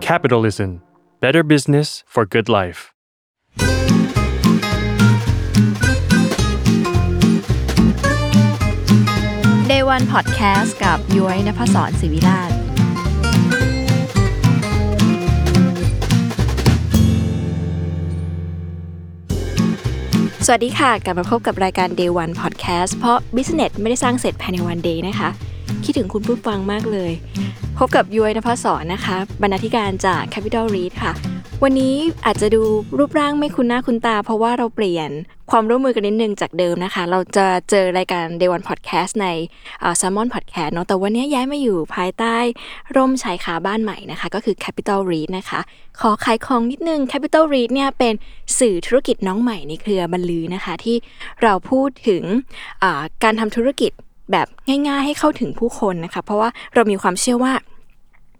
Capitalism Better Business for Good Life เดวันพอดแคสต์กับย้อยนภศรศิวิราชสวัสดีค่ะ กลับมาพบกับรายการ Day One Podcast เพราะ Business ไม่ได้สร้างเสร็จภายในวันเดย์นะคะ คิดถึงคุณผู้ฟังมากเลย พบกับย้อยนภศรนะคะ บรรณาธิการจาก Capital Read ค่ะ วันนี้อาจจะดูรูปร่างไม่คุ้นหน้าคุ้นตา เพราะว่าเราเปลี่ยนความร่วมมือกันนิดนึงจากเดิมนะคะ เราจะเจอรายการ Day One Podcast ใน s ซ l m o n Podcast เนาะแต่วันนี้ย้ายมาอยู่ภายใต้ร่มชายคาบ้านใหม่นะคะ ก็คือ Capital Read นะคะ ขอขายของนิดนึง Capital Read เนี่ยเป็นสื่อธุรกิจน้องใหม่ในเครือบรรลือนะคะ ที่เราพูดถึงการทำธุรกิจ แบบง่ายๆ ให้เข้าถึงผู้คนนะคะ เพราะว่าเรามีความเชื่อว่า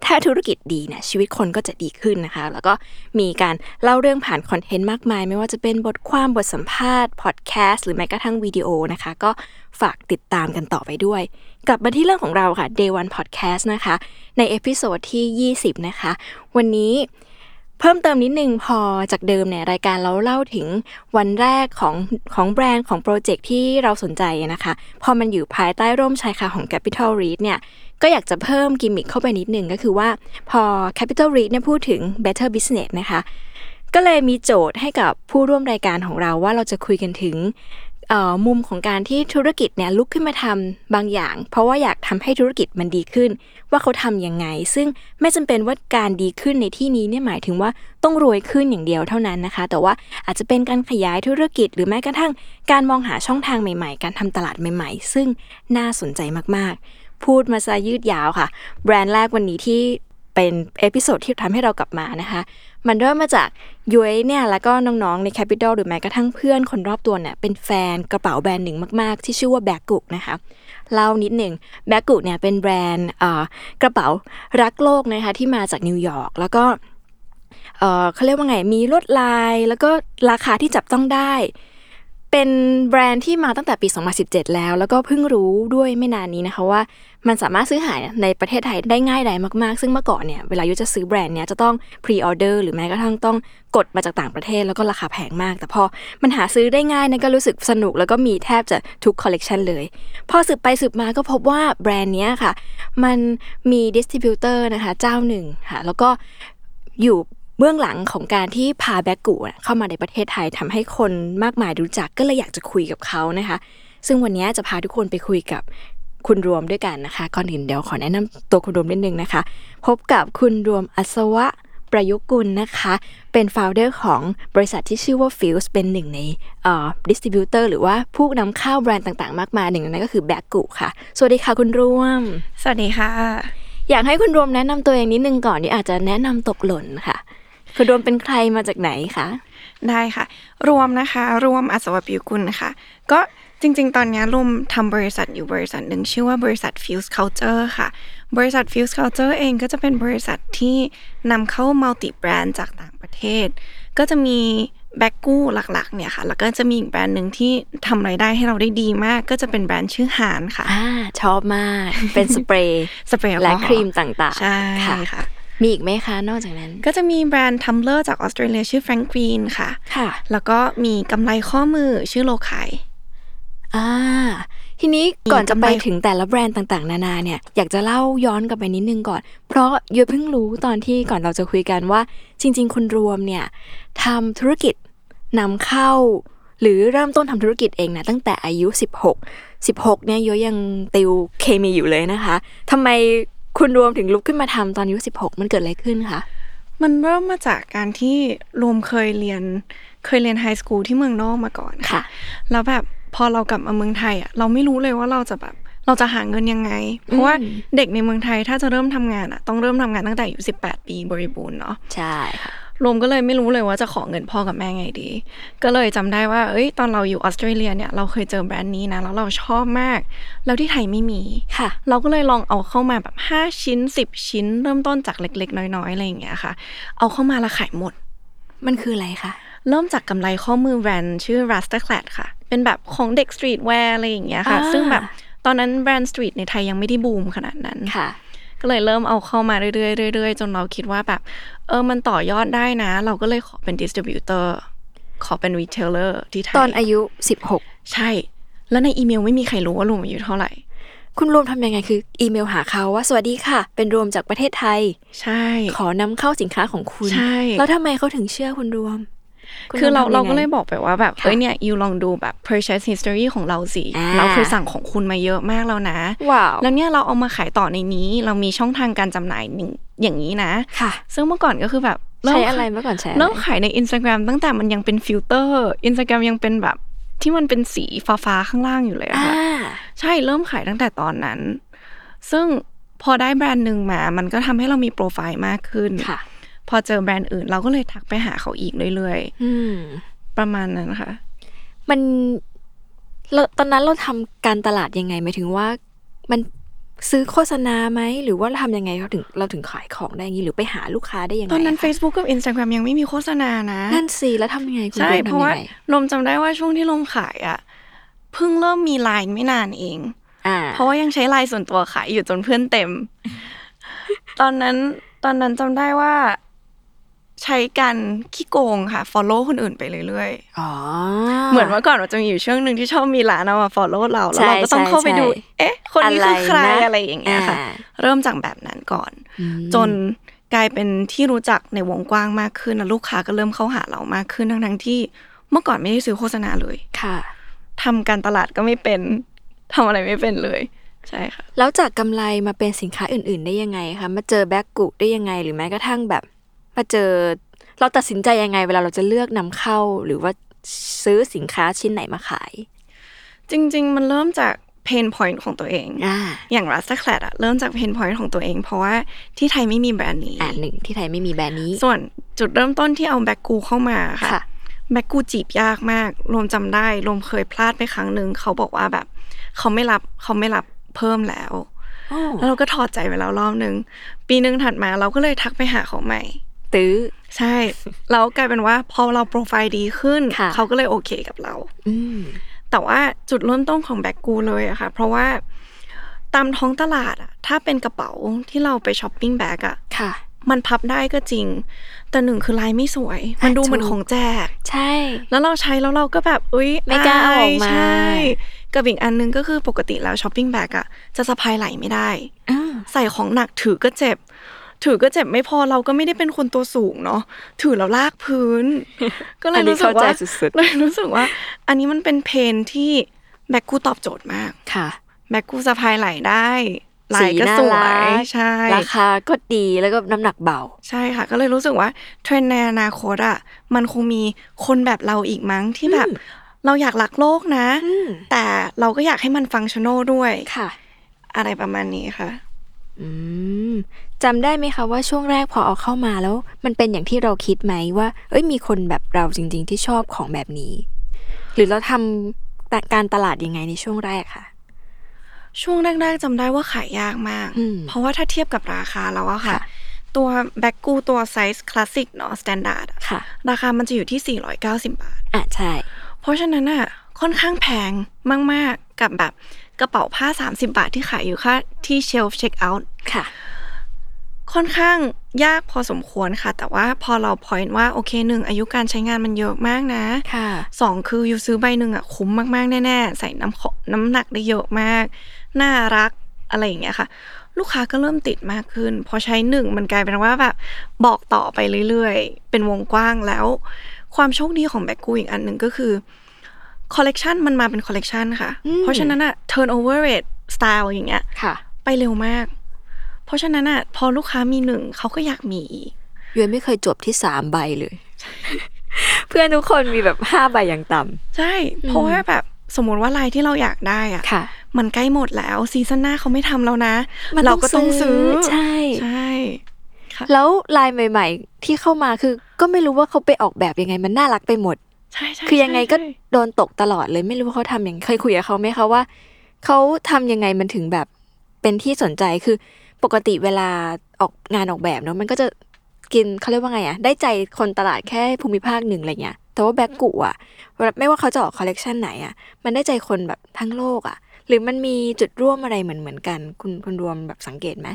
ถ้าธุรกิจดีเนี่ยชีวิตคนก็จะดีขึ้นนะคะ แล้วก็มีการเล่าเรื่องผ่านคอนเทนต์มากมาย ไม่ว่าจะเป็นบทความบทสัมภาษณ์พอดแคสต์หรือแม้กระทั่งวิดีโอนะคะ ก็ฝากติดตามกันต่อไปด้วย กลับมาที่เรื่องของเราค่ะ Day One Podcast นะคะ ใน episode ที่ 20 นะคะ วันนี้ เพิ่มเติมนิดนึงพอจากเดิมเนี่ยรายการเราเล่าถึงวันแรกของของแบรนด์ของโปรเจกต์ที่เราสนใจนะคะ พอมันอยู่ภายใต้ร่มชายคาของ Capital Read เนี่ยก็อยากจะเพิ่มกิมมิคเข้าไปนิดนึงก็คือว่าพอ Capital Read เนี่ยพูดถึง Better Business นะคะก็เลยมีโจทย์ให้กับผู้ร่วมรายการของเราว่าเราจะคุยกันถึง มุมของการที่ธุรกิจเนี่ยลุกขึ้นมาทำบางอย่าง เพราะว่าอยากทำให้ธุรกิจมันดีขึ้น ว่าเขาทำยังไง ซึ่งไม่จำเป็นว่าการดีขึ้นในที่นี้เนี่ยหมายถึงว่าต้องรวยขึ้นอย่างเดียวเท่านั้นนะคะ แต่ว่าอาจจะเป็นการขยายธุรกิจ หรือแม้กระทั่งการมองหาช่องทางใหม่ๆ การทำตลาดใหม่ ๆ ซึ่งน่าสนใจมากๆ พูดมาซะยืดยาวค่ะ แบรนด์แรกวันนี้ที่เป็น episode ที่ทำให้เรากลับมานะคะ มันเริ่มมาจากยุ้ยเนี่ยแล้วก็น้องๆใน Capital หรือแม้กระทั่งเพื่อนคนรอบตัวเนี่ยเป็นแฟนกระเป๋าแบรนด์หนึ่งมากๆ ที่ชื่อว่า Baggu นะคะเล่านิดหนึ่ง Baggu เนี่ยเป็นแบรนด์กระเป๋ารักโลกนะคะที่มาจากนิวยอร์กแล้วก็เขาเรียกว่าไงมีลวดลายแล้วก็ราคาที่จับต้องได้ เป็นแบรนด์ที่มาตั้งแต่ปี 2017 แล้ว แล้วก็เพิ่งรู้ด้วยไม่นานนี้นะคะว่า มันสามารถซื้อหาในประเทศไทยได้ง่ายดายมากๆ ซึ่งเมื่อก่อนเนี่ยเวลายุ้ยจะซื้อแบรนด์เนี้ยจะต้อง pre-order หรือแม้กระทั่งต้องกดมาจากต่างประเทศแล้วก็ราคาแพงมาก แต่พอมันหาซื้อได้ง่ายเนี่ยก็รู้สึกสนุกแล้วก็มีแทบจะทุกคอลเลกชันเลย พอสืบไปสืบมาก็พบว่าแบรนด์เนี้ยค่ะ มันมี distributor นะคะเจ้าหนึ่งค่ะแล้วก็อยู่ เบื้องหลังของการที่พาแบ็กกูเข้ามาในประเทศไทยทำให้คนมากมายรู้จักก็เลยอยากจะคุยกับเขานะคะ ซึ่งวันนี้จะพาทุกคนไปคุยกับคุณรวมด้วยกันนะคะก่อนอื่นเดี๋ยวขอแนะนำตัวคุณรวมนิดนึงนะคะ พบกับคุณรวมอัศวะประยุกุลนะคะ เป็น founder ของบริษัทที่ชื่อว่า f i e l s เป็นหนึ่งใน distributor หรือว่าผู้นำเข้าแบรนด์ต่างๆ มากมายหนึ่งในนั้นก็คือแบ็กกูค่ะ สวัสดีค่ะคุณรวม สวัสดีค่ะ อยากให้คุณรวมแนะนำตัวเองนิดนึงก่อนที่อาจจะแนะนำตกหล่นค่ะ คือรวมเป็นใครมาจากไหนคะได้ค่ะ รวมนะคะ รวมอัศวปิวกุลนะคะ ก็จริง ๆ ตอนนี้รวมทำบริษัทอยู่บริษัทหนึ่งชื่อว่าบริษัท Fuse Culture ค่ะ บริษัท Fuse Culture เองก็จะเป็นบริษัทที่นำเข้า multi-brand จากต่างประเทศ ก็จะมีแบ็กกู้หลัก ๆ เนี่ยค่ะ แล้วก็จะมีอีกแบรนด์หนึ่งที่ทำรายได้ให้เราได้ดีมาก ก็จะเป็นแบรนด์ชื่อ Haan ค่ะอ่าชอบมาก เป็นสเปรย์สเปรย์และครีมต่างๆ ใช่ค่ะ มีอีกไหมคะนอกจากนั้น ก็จะมีแบรนด์ tumbler จากออสเตรเลียชื่อ Frank Green ค่ะ ค่ะ แล้วก็มีกำไลข้อมือชื่อ Lokaiอ่าทีนี้ก่อนจะไปถึงแต่ละแบรนด์ต่างๆ นานาเนี่ยอยากจะเล่าย้อนกลับไปนิดนึงก่อน เพราะยยเพิ่งรู้ตอนที่ก่อนเราจะคุยกันว่า จริง ๆคุณรวมเนี่ยทำธุรกิจนำเข้า หรือเริ่มต้นทำธุรกิจเองนะตั้งแต่อายุ 16 16เนี่ยยยยังติวเคมีอยู่เลยนะคะทำไม คุณรวมถึงลุกขึ้นมาทำตอนอายุ16มันเกิดอะไรขึ้นคะมันเริ่มมาจากการที่รวมเคยเรียนเคยเรียนไฮสคูลที่เมืองนอกมาก่อนค่ะค่ะ แล้วแบบพอเรากลับมาเมืองไทยอะเราไม่รู้เลยว่าเราจะแบบเราจะหาเงินยังไง เพราะว่าเด็กในเมืองไทยถ้าจะเริ่มทำงานอะ ต้องเริ่มทำงานตั้งแต่อายุ18 ปีบริบูรณ์เนาะใช่ค่ะ รวมก็เลยไม่รู้เลยว่าจะขอเงินพ่อกับแม่ไงดี ก็เลยจำได้ว่า เอ้ย ตอนเราอยู่ออสเตรเลียเนี่ย เราเคยเจอแบรนด์นี้นะ แล้วเราชอบมาก แล้วที่ไทยไม่มีค่ะ เราก็เลยลองเอาเข้ามาแบบ 5 ชิ้น 10 ชิ้น เริ่มต้นจากเล็ก ๆ น้อยๆอะไรอย่างเงี้ยค่ะ เอาเข้ามาแล้วขายหมด มันคืออะไรคะเริ่มจากกำไลข้อมือแบรนด์ชื่อ Rastaclad ค่ะ เป็นแบบของเด็ก streetwear อะไรอย่างเงี้ยค่ะอ่าซึ่งแบบตอนนั้นแบรนด์ street ในไทยยังไม่ได้บูมขนาดนั้นค่ะ ก็เลยเริ่มเอาเข้ามาเรื่อยๆเรื่อยๆจนเราคิดว่าแบบ เออมันต่อยอดได้นะ เราก็เลยขอเป็น distributor ขอเป็น retailer ที่ไทยตอนอายุ 16 ใช่ แล้วในอีเมลไม่มีใครรู้ว่ารวมอายุเท่าไหร่ คุณรวมทำยังไงคือ อีเมลหาเขาว่าสวัสดีค่ะ เป็นรวมจากประเทศไทย ใช่ ขอนำเข้าสินค้าของคุณ ใช่ แล้วทำไมเขาถึงเชื่อคุณรวมอะ คือรวมทำยังไงเราก็เลยบอกไปว่าแบบค่ะเอ้ยเนี่ย you ลองดูแบบ purchase history ของเราสิอ่าเราเคยสั่งของคุณมาเยอะมากแล้วนะว้าวแล้วเนี่ยเราเอามาขายต่อในนี้ เรามีช่องทางการจำหน่ายหนึ่งอย่างนี้นะค่ะ ซึ่งเมื่อก่อนก็คือแบบเมใช้อะไรเมื่อก่อนใช้อะไรเริ่มขายใน Instagram ตั้งแต่มันยังเป็น filter Instagram ยังเป็นแบบที่มันเป็นสีฟ้าๆข้างล่างอยู่เลยอะอ่าค่ะใช่เริ่มขายตั้งแต่ตอนนั้น ซึ่งพอได้แบรนด์หนึ่งมา มันก็ทำให้เรามีโปรไฟล์มากขึ้นค่ะ พอเจอแบรนด์อื่น เราก็เลยทักไปหาเขาอีกเรื่อยอืมๆประมาณนั้นค่ะ มันเราตอนนั้นเราทำการตลาดยังไงหมายถึงว่า มันซื้อโฆษณาไหมหรือว่าเราทำยังไงเราถึงเราถึงขายของได้อย่างนี้หรือไปหาลูกค้าได้ยังไงตอนนั้นคะ Facebook กับ Instagram ยังไม่มีโฆษณานะ นั่นสิ แล้วทำยังไงคุณใช่รวมเพทำราะยัว่างไงลมจำได้ว่าช่วงที่ลมขายอะเพิ่งเริ่มมีไลน์ไม่นานเองอ่าเพราะว่ายังใช้ไลน์ส่วนตัวขายอยู่จนเพื่อนเต็ม ตอนนั้นตอนนั้นจำได้ว่า ใช้การขี้โกงค่ะ follow คนอื่นไปเรื่อยอ๋อๆเหมือนเมื่อก่อนมันจะมีอยู่ช่วงหนึ่งที่ชอบมีร้านเอามา follow เรา แล้วเราก็ต้องใช่เข้าไปดูใช่เอ๊ะ คนนี้คือใครอะไรนะอะไรอย่างเงี้ยค่ะอ่าเริ่มจากแบบนั้นก่อนอืมจนกลายเป็นที่รู้จักในวงกว้างมากขึ้นแล้วลูกค้าก็เริ่มเข้าหาเรามากขึ้นทั้งทั้งๆที่เมื่อก่อนไม่ได้ซื้อโฆษณาเลยค่ะทำการตลาดก็ไม่เป็นทำอะไรไม่เป็นเลยใช่ค่ะแล้วจากกำไลมาเป็นสินค้าอื่น ๆ ได้ยังไงคะมาเจอ Baggu ได้ยังไง หรือแม้กระทั่งแบบ มาเจอเราตัดสินใจยังไง เวลาเราจะเลือกนำเข้า หรือว่าซื้อสินค้าชิ้นไหนมาขาย จริง ๆ มันเริ่มจาก pain point ของตัวเองอ่าอย่าง r a s t a c l a d อะเริ่มจาก pain point ของตัวเอง เพราะว่าที่ไทยไม่มีแบรนด์นี้อ่าหนึ่งที่ไทยไม่มีแบรนด์นี้ ส่วนจุดเริ่มต้นที่เอาแบ็กกูเข้ามาค่ะค่ะแบ็กกูจีบยากมาก รวมจำได้รวมเคยพลาดไปครั้งหนึ่งเขาบอกว่าแบบเขาไม่รับเขาไม่รับเพิ่มแล้วอ๋อแล้วเราก็ถอดใจไปแล้วรอบหนึ่งปีหนึ่งถัดมาเราก็เลยทักไปหาเขาใหม่ ตื้อ ใช่ แล้วกลายเป็นว่าพอเราโปรไฟล์ดีขึ้นค่ะเขาก็เลยโอเคกับเราอืมแต่ว่าจุดเริ่มต้นของแบ็กกูเลยอะค่ะ เพราะว่าตามท้องตลาดอะถ้าเป็นกระเป๋าที่เราไป shopping bag อะค่ะมันพับได้ก็จริง แต่หนึ่งคือลายไม่สวย มันดูเหมือนของแจก ใช่ แล้วเราใช้แล้วเราก็แบบอุ้ยไม่กล้าเอาออกมาใช่กับอีกอันหนึ่งก็คือปกติแล้ว shopping bag อะจะสะพายไหล่ไม่ได้อ่าใส่ของหนักถือก็เจ็บ ถือก็เจ็บไม่พอเราก็ไม่ได้เป็นคนตัวสูงเนาะถือแล้วลากพื้น ก็เลยรู้สึกว่าอันนี้เข้าใจสุดๆเลยรู้สึกว่า อันนี้มันเป็น pain ที่แบ็กกูตอบโจทย์มากค่ะ แบ็กกูสะพายไหลได้ลาสียก็น่าสวรัยกใช่ ราคาก็ดีแล้วก็น้ำหนักเบา ใช่ค่ะ ก็เลยรู้สึกว่าเทรนด์ในอนาคตอะมันคงมีคนแบบเราอีกมั้งที่แบบ เราอยากรักโลกนะอืมแต่เราก็อยากให้มัน functional ด้วยค่ะ อะไรประมาณนี้ค่ะ อืม จำได้ไหมคะว่าช่วงแรกพอเอาเข้ามาแล้ว มันเป็นอย่างที่เราคิดไหมว่า เอ้ยมีคนแบบเราจริง ๆ ที่ชอบของแบบนี้ หรือเราทำแต่การตลาดยังไงในช่วงแรกค่ะ ช่วงแรกๆจำได้ว่าขายยากมาก อืม เพราะว่าถ้าเทียบกับราคาแล้วอะค่ะ ค่ะ ตัวแบ็กกูตัวไซส์คลาสสิกเนาะ standard ค่ะราคามันจะอยู่ที่ 490 บาท อะใช่ เพราะฉะนั้นอะค่อนข้างแพงมาก ๆ กับแบบ กระเป๋าผ้า 30 บาทที่ขายอยู่ค่าที่ shelf checkout ค่ะ ค่อนข้างยากพอสมควรค่ะ แต่ว่าพอเรา point ว่าโอเคหนึ่งอายุการใช้งานมันเยอะมากนะค่ะสองคืออยู่ซื้อใบหนึ่งอะคุ้มมากๆแน่ๆ ใส่น้ำขน้ำหนักได้เยอะมาก น่ารักอะไรอย่างเงี้ยค่ะ ลูกค้าก็เริ่มติดมากขึ้น พอใช้หนึ่งมันกลายเป็นว่าแบบบอกต่อไปเรื่อยๆ เป็นวงกว้างแล้ว ความโชคดีของแบ็กกูอีกอันหนึ่งก็คือ คอลเลกชันมันมาเป็นคอลเลกชันค่ะอืมเพราะฉะนั้นอะ turnover rate style อย่างเงี้ยค่ะไปเร็วมาก เพราะฉะนั้นอะพอลูกค้ามีหนึ่งเขาก็อยากมีอีกยวยไม่เคยจบที่สามใบเลย เพื่อนทุกคนมีแบบห้าใบอย่างต่ใช่ เพราะว่าแบบสมมติว่าลายที่เราอยากได้อะำค่ะ มันใกล้หมดแล้วซีซั่นหน้าเขาไม่ทำแล้วนะมันต้องเราก็ต้องซื้อ ใช่ใช่ค่ะแล้วลายใหม่ ๆ ที่เข้ามาคือ ก็ไม่รู้ว่าเขาไปออกแบบยังไงมันน่ารักไปหมด ใช่ใช่คือยังไงก็ใช่โดนตกตลอดเลยไม่รู้ว่าเขาทำอย่างเคยคุยกับเขาไหมคะว่าเขาทำยังไงมันถึงแบบเป็นที่สนใจคือปกติเวลาออกงานออกแบบเนาะมันก็จะกินเขาเรียกว่าไงอะได้ใจคนตลาดแค่ภูมิภาคหนึ่งอะไรเงี้ยแต่ว่า Baggu อะเวลาไม่ว่าเขาจะออกคอลเลกชันไหนอะมันได้ใจคนแบบทั้งโลกอะหรือมันมีจุดร่วมอะไรเหมือนเหมือนๆกัน คุณคุณรวมแบบสังเกตไหม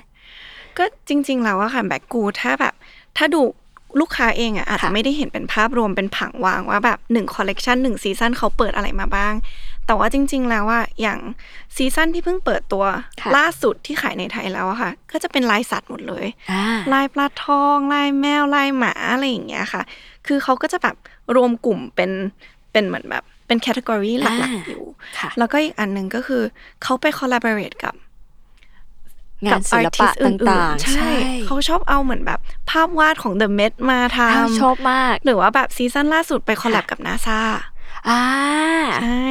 ก็จริง ๆ แล้วอะค่ะแบ็กกูถ้าแบบ ถ้าดู ลูกค้าเองอะอาจจะค่ะไม่ได้เห็นเป็นภาพรวมเป็นผังวางว่าแบบหนึ่งคอลเลกชันหนึ่งซีซั่นเขาเปิดอะไรมาบ้าง แต่ว่าจริง ๆ แล้วอะอย่างซีซั่นที่เพิ่งเปิดตัวค่ะล่าสุดที่ขายในไทยแล้วอะค่ะ ก็จะเป็นลายสัตว์หมดเลยอ่าลายปลาทองลายแมวลายหมาอะไรอย่างเงี้ยค่ะ คือเขาก็จะแบบรวมกลุ่มเป็นเป็นเหมือนแบบเป็น category หลักอ่าๆอยู่ค่ะแล้วก็อีกอันหนึ่งก็คือเขาไป collaborate กับ งานศิลปะ artist อื่นๆต่างๆ ใช่ เขาชอบเอาเหมือนแบบภาพวาดของ The Met มาทำอ้าวชอบมากหรือว่าแบบซีซั่นล่าสุดไป collab กับนาซาอ่าใช่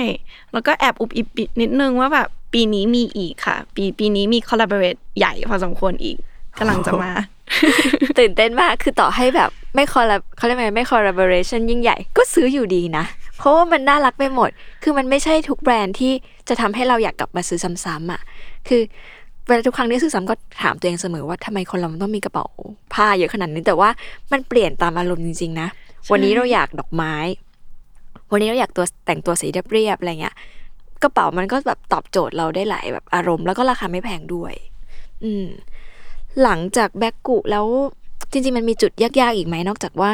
แล้วก็แอบอุบอิบนิดนึงว่าแบบปีนี้มีอีกค่ะ ปีปีนี้มี collaborate ใหญ่พอสมควรอีกกำลังจะมา ตื่นเต้นมากคือต่อให้แบบไม่ colla เขาเรียกไงไม่ collaborationันยิ่งใหญ่ก็ซื้ออยู่ดีนะ เพราะว่ามันน่ารักไปหมด คือมันไม่ใช่ทุกแบรนด์ที่จะทำให้เราอยากกลับมาซื้อซ้ำๆอะ คือ เวลาทุกครั้งที่ซื้อซ้ำก็ถามตัวเองเสมอว่าทำไมคนเรามันต้องมีกระเป๋าผ้าเยอะขนาดนี้แต่ว่ามันเปลี่ยนตามอารมณ์จริง ๆ นะ วันนี้เราอยากดอกไม้ วันนี้เราอยากตัวแต่งตัวสีเรียบๆอะไรเงี้ยกระเป๋ามันก็แบบตอบโจทย์เราได้หลายแบบอารมณ์แล้วก็ราคาไม่แพงด้วย อืม หลังจากแบ็กกุแล้วจริง ๆ มันมีจุดยากๆอีกไหมนอกจากว่า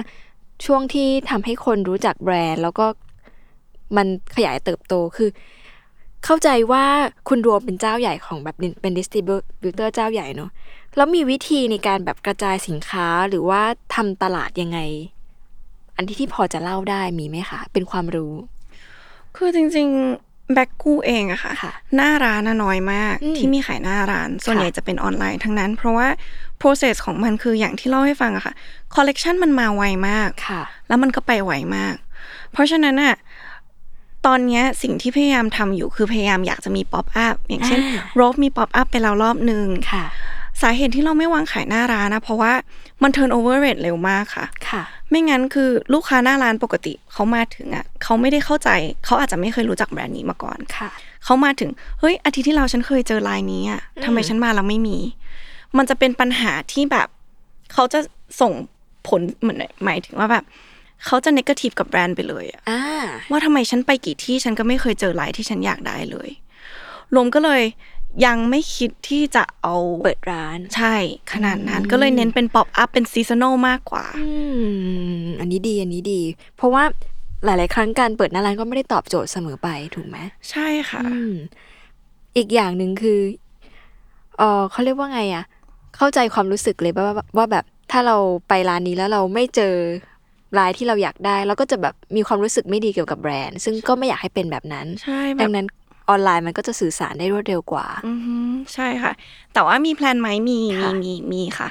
ช่วงที่ทำให้คนรู้จักแบรนด์ แล้วก็มันขยายเติบโตคือ เข้าใจว่าคุณรวมเป็นเจ้าใหญ่ของแบบเป็นดิสติbutor เจ้าใหญ่เนอะแล้วมีวิธีในการแบบกระจายสินค้าหรือว่าทำตลาดยังไง อันที่ที่พอจะเล่าได้มีไหมคะ เป็นความรู้ คือจริงๆแบ็กกูเองอะค่ะค่ะ หน้าร้านน่ะน้อยมากอืมที่มีขายหน้าร้าน ส่วนค่ะใหญ่จะเป็นออนไลน์ทั้งนั้น เพราะว่า process ของมันคืออย่างที่เล่าให้ฟังอะค่ะคอลเลกชันมันมาไวมากค่ะ แล้วมันก็ไปไวมาก เพราะฉะนั้นอะ ตอนเนี้ยสิ่งที่พยายามทำอยู่คือพยายามอยากจะมี pop-up อย่างเช่นอ่าโรบมี pop-up ไปแล้วรอบหนึ่งค่ะสาเหตุที่เราไม่วางขายหน้าร้านนะ เพราะว่ามัน turn over rate เร็วมากค่ะ ค่ะ ไม่งั้นคือลูกค้าหน้าร้านปกติเขามาถึงอะเขาไม่ได้เข้าใจ เขาอาจจะไม่เคยรู้จักแบรนด์นี้มาก่อนค่ะ เขามาถึงเฮ้ยอาทิตย์ที่เราฉันเคยเจอลายนี้อะทำไมฉันมาแล้วไม่มี มันจะเป็นปัญหาที่แบบ เขาจะส่งผลเหมือนหมายถึงว่าแบบ เขาจะ negative กับแบรนด์ไปเลยอะอ่าว่าทำไมฉันไปกี่ที่ฉันก็ไม่เคยเจอลายที่ฉันอยากได้เลยรวมก็เลยยังไม่คิดที่จะเอาเปิดร้าน ใช่ ขนาดนั้นก็เลยเน้นเป็น pop-up เป็น seasonal มากกว่าอืมอันนี้ดีอันนี้ดี เพราะว่าหลาย ๆ ครั้งการเปิดหน้าร้านก็ไม่ได้ตอบโจทย์เสมอไปถูกไหมใช่ค่ะอืมอีกอย่างหนึ่งคือเออเขาเรียกว่าไงอะเข้าใจความรู้สึกเลยว่าว่าว่าแบบ ถ้าเราไปร้านนี้แล้วเราไม่เจอ ลายที่เราอยากได้ เราก็จะแบบมีความรู้สึกไม่ดีเกี่ยวกับแบรนด์ ซึ่งก็ไม่อยากให้เป็นแบบนั้นใช่แบดับงนั้นออนไลน์มันก็จะสื่อสารได้รวดเร็วกว่าอือฮึใช่ค่ะ แต่ว่ามีแพลนไหมมีมีค่ะมีมีค่ะ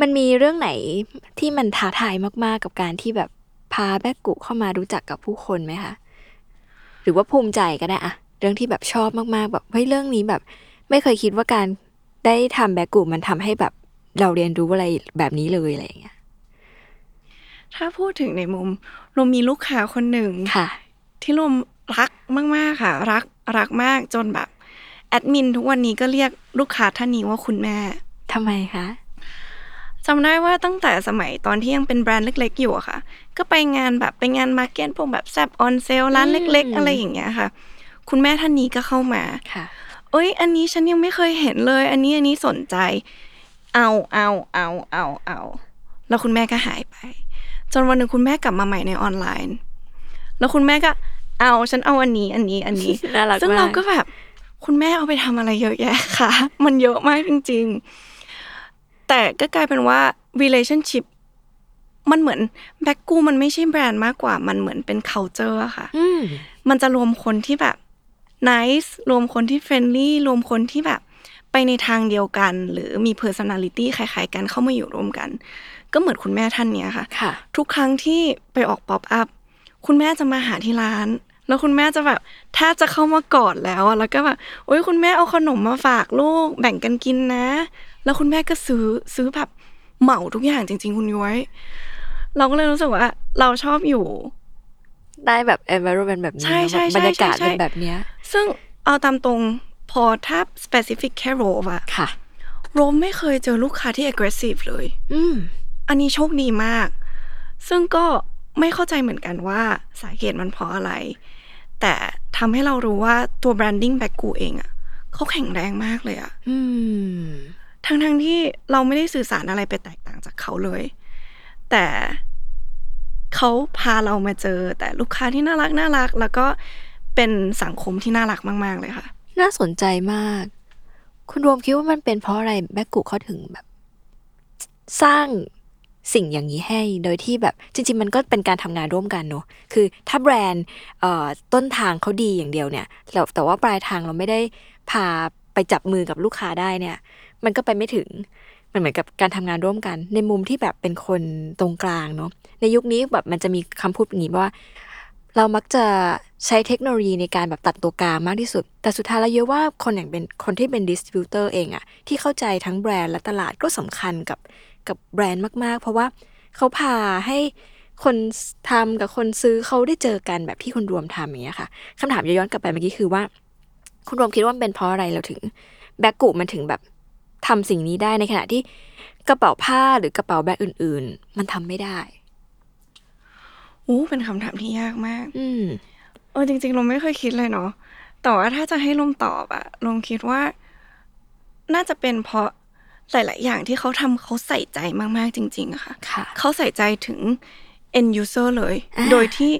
มันมีเรื่องไหนที่มันท้าทายมาก ๆ กับการที่แบบพาแบกกุเข้ามารู้จักกับผู้คนไหมคะหรือว่าภูมิใจก็ได้อะเรื่องที่แบบชอบมากๆ แบบเฮ้ยเรื่องนี้แบบ ไม่เคยคิดว่าการได้ทำแบกกุมันทำให้แบบเราเรียนรู้อะไรแบบนี้เลยอะไรอย่างเงี้ย ถ้าพูดถึงในมุมรวมมีลูกค้าคนหนึ่งค่ะ ที่รวมรักมาก ๆ ค่ะ รักรักมากจนแบบ แอดมินทุกวันนี้ก็เรียกลูกค้าท่านนี้ว่าคุณแม่ทำไมคะจำได้ว่าตั้งแต่สมัยตอนที่ยังเป็นแบรนด์เล็ก ๆ อยู่อะค่ะ ก็ไปงานแบบไปงานมาร์เก็ตพวกแบบ Zaap on Sale ร้านเล็ก ๆ อะไรอย่างเงี้ยค่ะ คุณแม่ท่านนี้ก็เข้ามาค่ะ เอ้ย อันนี้ฉันยังไม่เคยเห็นเลย อันนี้อันนี้สนใจ เอาเอาเอาเอาเอาแล้วคุณแม่ก็หายไป จนวันหนึ่งคุณแม่กลับมาใหม่ในออนไลน์ แล้วคุณแม่ก็ เอาฉันเอาอันนี้อันนี้อันนี้น่ารักซึ่งมากเราก็แบบ คุณแม่เอาไปทำอะไรเยอะแยะค่ะ มันเยอะมากจริง ๆ แต่ก็กลายเป็นว่า relationship มันเหมือนแบ็กกูมันไม่ใช่แบรนด์มากกว่า มันเหมือนเป็น culture อะค่ะอืมมันจะรวมคนที่แบบ nice รวมคนที่ friendly รวมคนที่แบบ ไปในทางเดียวกัน หรือมี personality คล้าย ๆ กันเข้ามาอยู่ร่วมกัน ก็เหมือนคุณแม่ท่านเนี้ยค่ะค่ะ ทุกครั้งที่ไปออกป๊อปอัพคุณแม่จะมาหาที่ร้าน แล้วคุณแม่จะแบบแทบจะเข้ามากอดแล้วอะแล้วก็แบบโอ้ยคุณแม่เอาขนมมาฝากลูกแบ่งกันกินนะ แล้วคุณแม่ก็ซื้อซื้อแบบเหมาทุกอย่างจริง ๆ คุณย้อยเราก็เลยรู้สึกว่า เราชอบอยู่ ได้แบบ environment แบบนี้ใช่ใช่บรรยากาศใช่ใช่เป็นแบบเนี้ย ซึ่งเอาตามตรงพอถ้า specific แค่โรบอะค่ะโรมไม่เคยเจอลูกค้าที่ aggressive เลย อืม อันนี้โชคดีมาก ซึ่งก็ไม่เข้าใจเหมือนกันว่าสาเหตุมันเพราะอะไร แต่ทำให้เรารู้ว่าตัว branding แบ็กกูเองอะเขาแข็งแรงมากเลยอะอืมทั้งทั้งๆที่เราไม่ได้สื่อสารอะไรไปแตกต่างจากเขาเลย แต่เขาพาเรามาเจอ แต่ลูกค้าที่น่ารักน่ารัก แล้วก็เป็นสังคมที่น่ารักมาก ๆ เลยค่ะ น่าสนใจมาก คุณรวมคิดว่ามันเป็นเพราะอะไรแบ็กกุเขาถึงแบบ สร้าง สิ่งอย่างนี้ให้ โดยที่แบบจริง ๆ มันก็เป็นการทำงานร่วมกันเนอะคือถ้าแบรนด์ต้นทางเขาดีอย่างเดียวเนี่ยแต่แต่ว่าปลายทางเราไม่ได้พาไปจับมือกับลูกค้าได้เนี่ย มันก็ไปไม่ถึงมันเหมือนกับการทำงานร่วมกัน ในมุมที่แบบเป็นคนตรงกลางเนอะในยุคนี้แบบมันจะมีคำพูดอย่างนี้ว่า เรามักจะใช้เทคโนโลยีในการแบบตัดตัวกลางมากที่สุด แต่สุดท้ายแล้วเยอะว่าคนอย่างเป็นคนที่เป็น distributor เองอะที่เข้าใจทั้งแบรนด์และตลาดก็สำคัญกับ กับแบรนด์มาก ๆ เพราะว่าเขาพาให้คนทำกับคนซื้อเขาได้เจอกันแบบที่คุณรวมทำอย่างเงี้ยค่ะคำถามย้อนกลับไปเมื่อกี้คือว่า คุณรวมคิดว่ามันเป็นเพราะอะไรเราถึง แบ็กกุมันถึงแบบทำสิ่งนี้ได้ในขณะที่กระเป๋าผ้าหรือกระเป๋าแบรนด์อื่น ๆ มันทำไม่ได้อู้เป็นคำถามที่ยากมาก อืมเออจริงๆลมไม่เคยคิดเลยเนาะแต่ว่าถ้าจะให้ลมตอบอะลมคิดว่า น่าจะเป็นเพราะ หลาย ๆ อย่างที่เขาทำเขาใส่ใจมาก ๆ จริงๆอะค่ะค่ะเขาใส่ใจถึง end user เลยอ่าโดยที่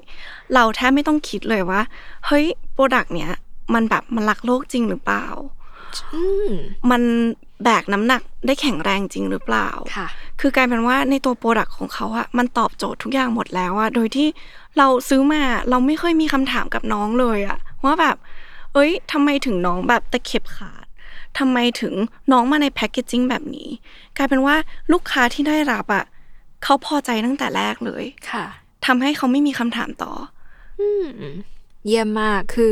เราแทบไม่ต้องคิดเลยว่า เฮ้ย product เนี้ย มันแบบมันรักโลกจริงหรือเปล่าอืมมันแบกน้ำหนักได้แข็งแรงจริงหรือเปล่าค่ะคือกลายเป็นว่าในตัว product ของเขาอะมันตอบโจทย์ทุกอย่างหมดแล้วอะโดยที่เราซื้อมาเราไม่เคยมีคำถามกับน้องเลยอะว่าแบบ เอ้ยทำไมถึงน้องแบบตะเข็บขาด ทำไมถึงน้องมาใน packaging แบบนี้ กลายเป็นว่าลูกค้าที่ได้รับอะเขาพอใจตั้งแต่แรกเลยค่ะทำให้เขาไม่มีคำถามต่อ อืมเยี่ยมมากคือ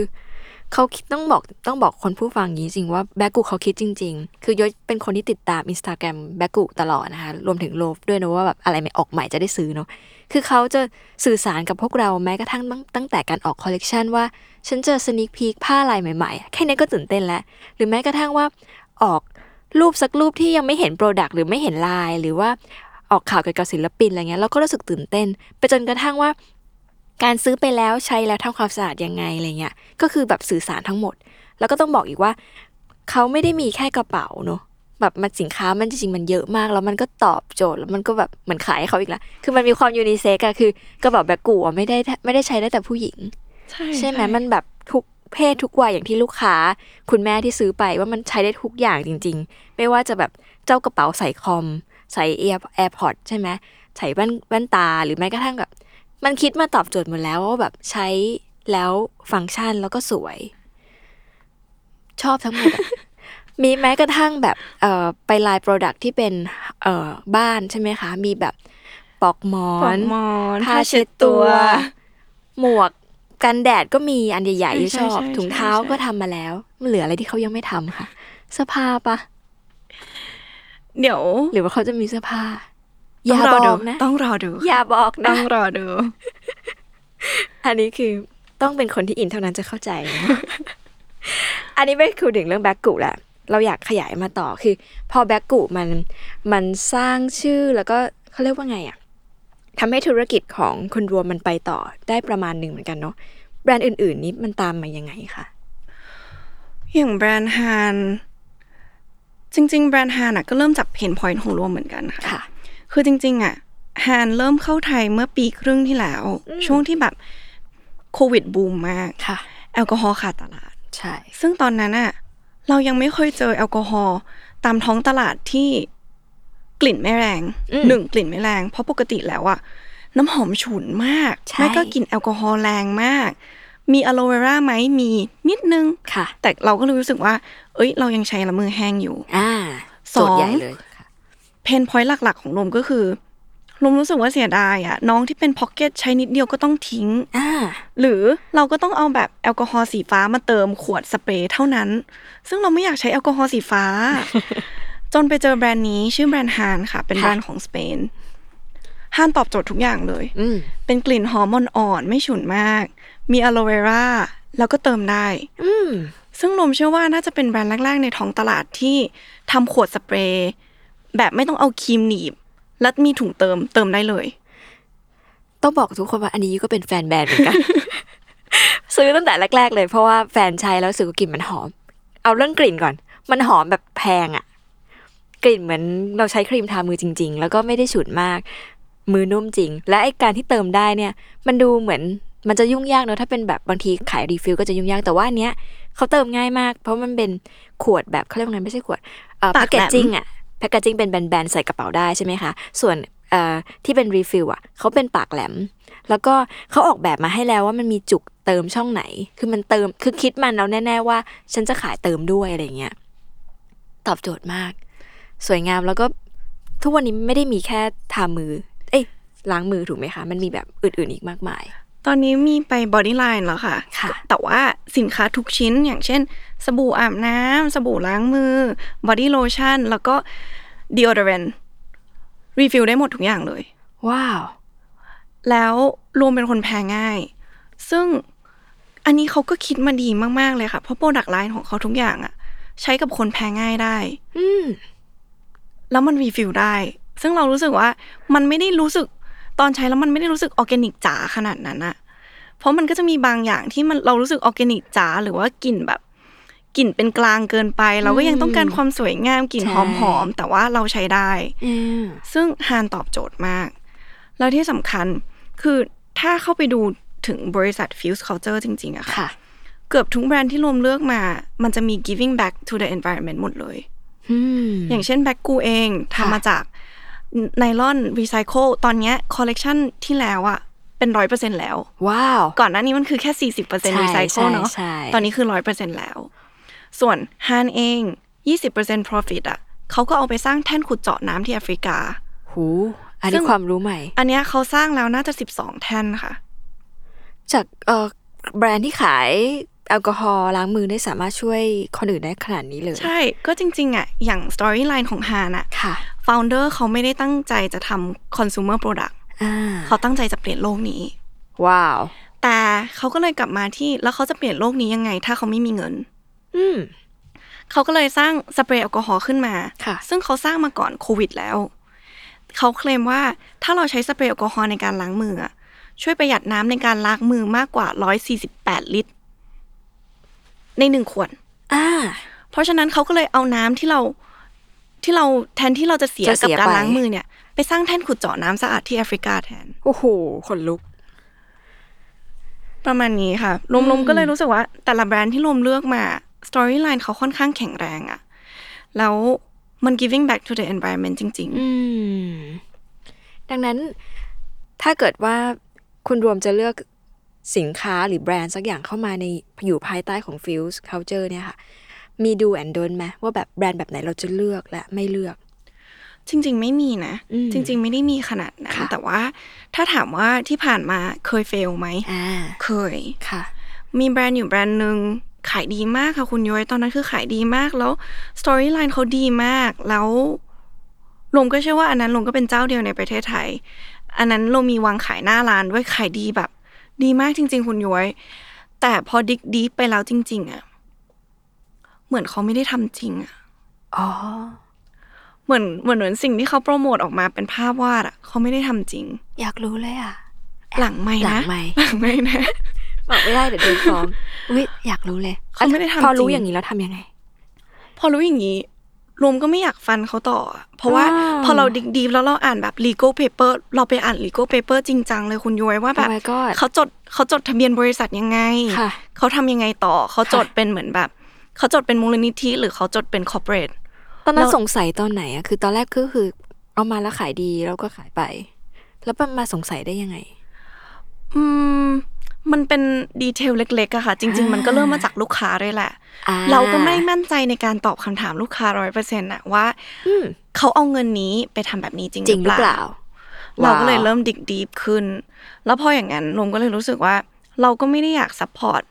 เขาต้องบอกต้องบอกคนผู้ฟังอย่างนี้จริงว่าแบกูเขาคิดจริง ๆ คือยศเป็นคนที่ติดตามอินสตาแกรมแบกูตลอดนะคะ รวมถึงโลฟด้วยนะว่าแบบอะไรใหม่ออกใหม่จะได้ซื้อเนาะคือเขาจะสื่อสารกับพวกเราแม้กระทั่งตั้งตั้งแต่การออกคอลเลกชันว่า ฉันเจอ sneak peek ผ้าลายใหม่ๆ แค่นี้ก็ตื่นเต้นแล้ว หรือแม้กระทั่งว่าออกรูปสักรูปที่ยังไม่เห็น product หรือไม่เห็นลายหรือว่าออกข่าวเกี่ยวกับศิลปินอะไรเงี้ยเราก็รู้สึกตื่นเต้น ไปจนกระทั่งว่า การซื้อไปแล้วใช้แล้วทำความสะอาดยังไงอะไรเงี้ย ก็คือแบบสื่อสารทั้งหมด แล้วก็ต้องบอกอีกว่าเขาไม่ได้มีแค่กระเป๋าเนอะแบบมันสินค้ามันจริงๆมันเยอะมาก แล้วมันก็ตอบโจทย์แล้วมันก็แบบเหมือนขายให้เขาอีกแล้วคือมันมีความยูนิเซ็กอะคือกระเป๋าแบกกูอะไม่ได้ไม่ได้ใช้ได้แต่ผู้หญิง ใช่ใช่ไหมมันแบบทุกเพศทุกวัยอย่างที่ลูกค้า คุณแม่ที่ซื้อไปว่ามันใช้ได้ทุกอย่างจริง ๆ ไม่ว่าจะแบบเจ้ากระเป๋าใส่คอม ใส่ AirPods ใช่ไหมใส่แว่นแว่นตาหรือแม้กระทั่งแบบ มันคิดมาตอบโจทย์หมดแล้วว่าแบบใช้แล้วฟังก์ชันแล้วก็สวย ชอบทั้งหมดอะมีแม้กระทั่งแบบเอ่อไป line product ที่เป็นเอ่อบ้านใช่ไหมคะ มีแบบปลอกหมอนปลอกหมอนนผ้าเช็ดตัว หมวกกันแดดก็มีอันใหญ่ๆที่ใช่ชอบใช่ถุงเท้าใช่ใช่ก็ทำมาแล้วมันเหลืออะไรที่เขายังไม่ทำค่ะเสื้อผ้าปะเดี๋ยว หรือว่าเขาจะมีเสื้อผ้า อต้ย่าองรบอดูอกนะ ต้องรอดู อย่าบอกต้นะองรอดู อันนี้คือต้องเป็นคนที่อินเท่านั้นจะเข้าใจนะอันนี้ไม่คือถึงเรื่องแบ็กกูแหละ เราอยากขยายมาต่อคือ พอแบ็กกูมันมันสร้างชื่อแล้วก็เขาเรียกว่าไงอะทำให้ธุรกิจของคุณรวมมันไปต่อได้ประมาณหนึ่งเหมือนกันเนาะแบรนด์อื่น ๆ นี้มันตามมายังไงคะอย่างแบรนด์ Haan จริง ๆ แบรนด์ Haan อะก็เริ่มจาก pain point ของรวมเหมือนกันค่ะค่ะ คือจริง ๆ อะ Haan เริ่มเข้าไทยเมื่อปีครึ่งที่แล้ว ช่วงที่แบบโควิดบูมมากค่ะ แอลกอฮอล์ขาดตลาด ใช่ ซึ่งตอนนั้นอะเรายังไม่เคยเจอแอลกอฮอล์ตามท้องตลาดที่กลิ่นไม่แรงหนึ่งกลิ่นไม่แรง เพราะปกติแล้วอะน้ำหอมฉุนมากใช่ไม่ก็กลิ่นแอลกอฮอล์แรงมาก มีอะโลเวราไหมมีนิดนึงค่ะ แต่เราก็เลยรู้สึกว่า เอ้ย เรายังใช้แล้วมือแห้งอยู่ อ่าสองโจทย์ใหญ่ เลยค่ะเพนพอยต์หลัก ๆ ของลมก็คือลมรู้สึกว่าเสียดายอะน้องที่เป็น pocket ใช้นิดเดียวก็ต้องทิ้งอ่าหรือเราก็ต้องเอาแบบแอลกอฮอล์สีฟ้ามาเติมขวดสเปรย์เท่านั้น ซึ่งเราไม่อยากใช้แอลกอฮอล์สีฟ้า จนไปเจอแบรนด์นี้ชื่อแบรนด์ฮานค่ะ เป็นค่ะแบรนด์ของสเปนฮานตอบโจทย์ทุกอย่างเลยอืมเป็นกลิ่นหอมอ่อนๆไม่ฉุนมาก มีอะโลเวราแล้วก็เติมได้อืมซึ่งลมเชื่อว่าน่าจะเป็นแบรนด์แรกๆในท้องตลาดที่ทำขวดสเปรย์ แบบไม่ต้องเอาครีมหนีบ และมีถุงเติมเติมได้เลย ต้องบอกทุกคนว่าอันนี้ก็เป็นแฟนแบรนด์เหมือนกัน ซื้อตั้งแต่แรก ๆ เลยเพราะว่าแฟนใช้แล้วรู้สึกว่ากลิ่นมันหอม เอาเรื่องกลิ่นก่อน มันหอมแบบแพงอะกลิ่นเหมือนเราใช้ครีมทามือจริง ๆ แล้วก็ไม่ได้ฉุนมาก มือนุ่มจริง และไอการที่เติมได้เนี่ย มันดูเหมือนมันจะยุ่งยากเนอะถ้าเป็นแบบบางทีขาย refill ก็จะยุ่งยากแต่ว่าอันเนี้ยเขาเติมง่ายมาก เพราะมันเป็นขวดแบบเขาเรียกว่าไงไม่ใช่ขวดเอ่อปาแพกคแหเกลม packaging อะ packaging เป็นแบนๆใส่กระเป๋าได้ใช่ไหมคะ ส่วนที่เป็น refill อะเขาเป็นปากแหลม แล้วก็เขาออกแบบมาให้แล้วว่ามันมีจุกเติมช่องไหน คือมันเติมคือคิดมันแล้วแน่ ๆ ว่า ฉันจะขายเติมด้วยอะไรเงี้ยตอบโจทย์มาก สวยงามแล้วก็ทุกวันนี้ไม่ได้มีแค่ทามือ เอ้ยล้างมือถูกไหมคะ มันมีแบบอื่นๆอีกมากมาย ตอนนี้มีไป body line แล้วค่ะค่ะ แต่ว่าสินค้าทุกชิ้นอย่างเช่น สบู่อาบน้ำ สบู่ล้างมือbody lotion แล้วก็ deodorant refill ได้หมดทุกอย่างเลย ว้าว แล้วรวมเป็นคนแพ้ง่าย ซึ่งอันนี้เขาก็คิดมาดีมาก ๆ เลยค่ะ เพราะ product line ของเขาทุกอย่างอะใช้กับคนแพ้ง่ายได้ อืมแล้วมัน refill ได้ ซึ่งเรารู้สึกว่ามันไม่ได้รู้สึก ตอนใช้แล้วมันไม่ได้รู้สึกออร์แกนิกจ๋าขนาดนั้นอะเพราะมันก็จะมีบางอย่างที่มันเรารู้สึกออร์แกนิกจ๋าหรือว่ากลิ่นแบบกลิ่นเป็นกลางเกินไป เราก็ยังต้องการความสวยงามกลิ่นใช่หอมๆแต่ว่าเราใช้ได้อืมซึ่ง Haan ตอบโจทย์มาก แล้วที่สำคัญคือถ้าเข้าไปดูถึงบริษัท Fuse Culture จริง ๆอะค่ะค่ะเกือบทุกแบรนด์ที่รวมเลือกมา มันจะมี giving back to the environment หมดเลยอืมอย่างเช่นแบ็กกูเองค่ะทำมาจาก ไนลอนรีไซเคิลตอนเนี้คอลเลกชันที่แล้วอะเป็นร้อยเปอร์เซ็นต์แล้ว ว้าว ก่อนหน้านี้มันคือแค่สี่สิบเปอร์เซ็นต์ใช่รีไซเคิลเนาะใช่ตอนนี้คือร้อยเปอร์เซ็นต์แล้ว ส่วน Haan เองยี่สิบเปอร์เซ็นต์ profit อะเขาก็เอาไปสร้างแท่นขุดเจาะน้ำที่แอฟริกา หูอันนี้ซึ่งความรู้ใหม่ อันเนี้ยเขาสร้างแล้วน่าจะสิบสองแท่นค่ะ จากเอ่อแบรนด์ที่ขายแอลกอฮอล์ล้างมือได้สามารถช่วยคนอื่นได้ขนาดนี้เลย ใช่ ก็จริง ๆอะอย่าง storyline ของ Haan อะ ค่ะ founder เขาไม่ได้ตั้งใจจะทำ consumer product อ่าเขาตั้งใจจะเปลี่ยนโลกนี้ ว้าว แต่เขาก็เลยกลับมาที่แล้วเขาจะเปลี่ยนโลกนี้ยังไง ถ้าเขาไม่มีเงิน อืมเขาก็เลยสร้างสเปรย์แอลกอฮอล์ขึ้นมาค่ะ ซึ่งเขาสร้างมาก่อนโควิดแล้ว เขาเคลมว่าถ้าเราใช้สเปรย์แอลกอฮอล์ในการล้างมืออะช่วยประหยัดน้ำในการล้างมือมากกว่า 148 ลิตร ในหนึ่งขวด อ่า เพราะฉะนั้นเขาก็เลยเอาน้ำที่เรา ที่เราแทนที่เราจะเสียจะเสีกับยการไปล้างมือเนี่ย ไปสร้างแท่นขุดเจาะน้ำสะอาดที่แอฟริกาแทน โอ้โหขนลุก ประมาณนี้ค่ะรวมๆก็เลยรู้สึกว่า แต่ละแบรนด์ที่รวมเลือกมาสตอรี่ไลน์เขาค่อนข้างแข็งแรงอะแล้วมัน giving back to the environment จริงอืมดังนั้นถ้าเกิดว่าคุณรวมจะเลือกสินค้าหรือแบรนด์สักอย่างเข้ามาในอยู่ภายใต้ของ Fuse Culture เนี่ยค่ะ มี do and don't ไหมว่าแบบแบรนด์แบบไหนเราจะเลือกและไม่เลือกๆจริง ๆ ไม่มีนะอืมจริง ๆ ไม่ได้มีขนาดนั้นค่ะแต่ว่าถ้าถามว่าที่ผ่านมาเคย fail ไหมอ่าเคยค่ะ มีแบรนด์อยู่แบรนด์หนึ่งขายดีมากค่ะคุณย้อยตอนนั้นคือขายดีมากแล้ว storyline เขาดีมาก แล้วลงก็เชื่อว่าอันนั้นลงก็เป็นเจ้าเดียวในประเทศไทย อันนั้นลงมีวางขายหน้าร้านด้วยขายดีแบบ ดีมากจริง ๆ คุณย้อยแต่พอดิกดีไปแล้วจริง ๆอะ เหมือนเขาไม่ได้ทำจริงอะอ๋อเหมือนเหมือนเหมือนสิ่งที่เขาโปรโมทออกมาเป็นภาพวาดอะเขาไม่ได้ทำจริง อยากรู้เลยอะ หลังไม่หลันะงไมค์หลังไม่นะบอกไม่ได้เดี๋ยวโดนฟ้องอุ้ยอยากรู้เลยเขาไม่ได้ทำพอรู้จริงอย่างนี้แล้วทำยังไง พอรู้อย่างนี้รวมก็ไม่อยากฟันเขาต่ออะเพราะว่าอ่าพอเราดิกดีแล้วเราอ่านแบบ legal paper เราไปอ่าน legal paper จริงจังเลยคุณย้อยว่าแบบ Oh my god เขาจดเขาจดทะเบียนบริษัทยังไงค่ะเขาทำยังไงต่อ เขาจดค่ะเป็นเหมือนแบบ เขาจดเป็นมูลนิธิ หรือเขาจดเป็น corporate ตอนนั้นเราสงสัยตอนไหนอะคือตอนแรกก็คือเอามาแล้วขายดีแล้วก็ขายไป แล้วมันมาสงสัยได้ยังไง อืมมันเป็นดีเทลเล็กๆอะค่ะ จริง ๆ มันก็เริ่มมาจากลูกค้าด้วยแหละอ่าเราก็ไม่มั่นใจในการตอบคำถามลูกค้าร้อยเปอร์เซ็นต์อะว่าอืมเขาเอาเงินนี้ไปทำแบบนี้จริงจริงหรือเปล่า เราก็เลยว้าวเริ่มดิกดีฟขึ้น แล้วพออย่างนั้นนมก็เลยรู้สึกว่า เราก็ไม่ได้อยากซัพพอร์ต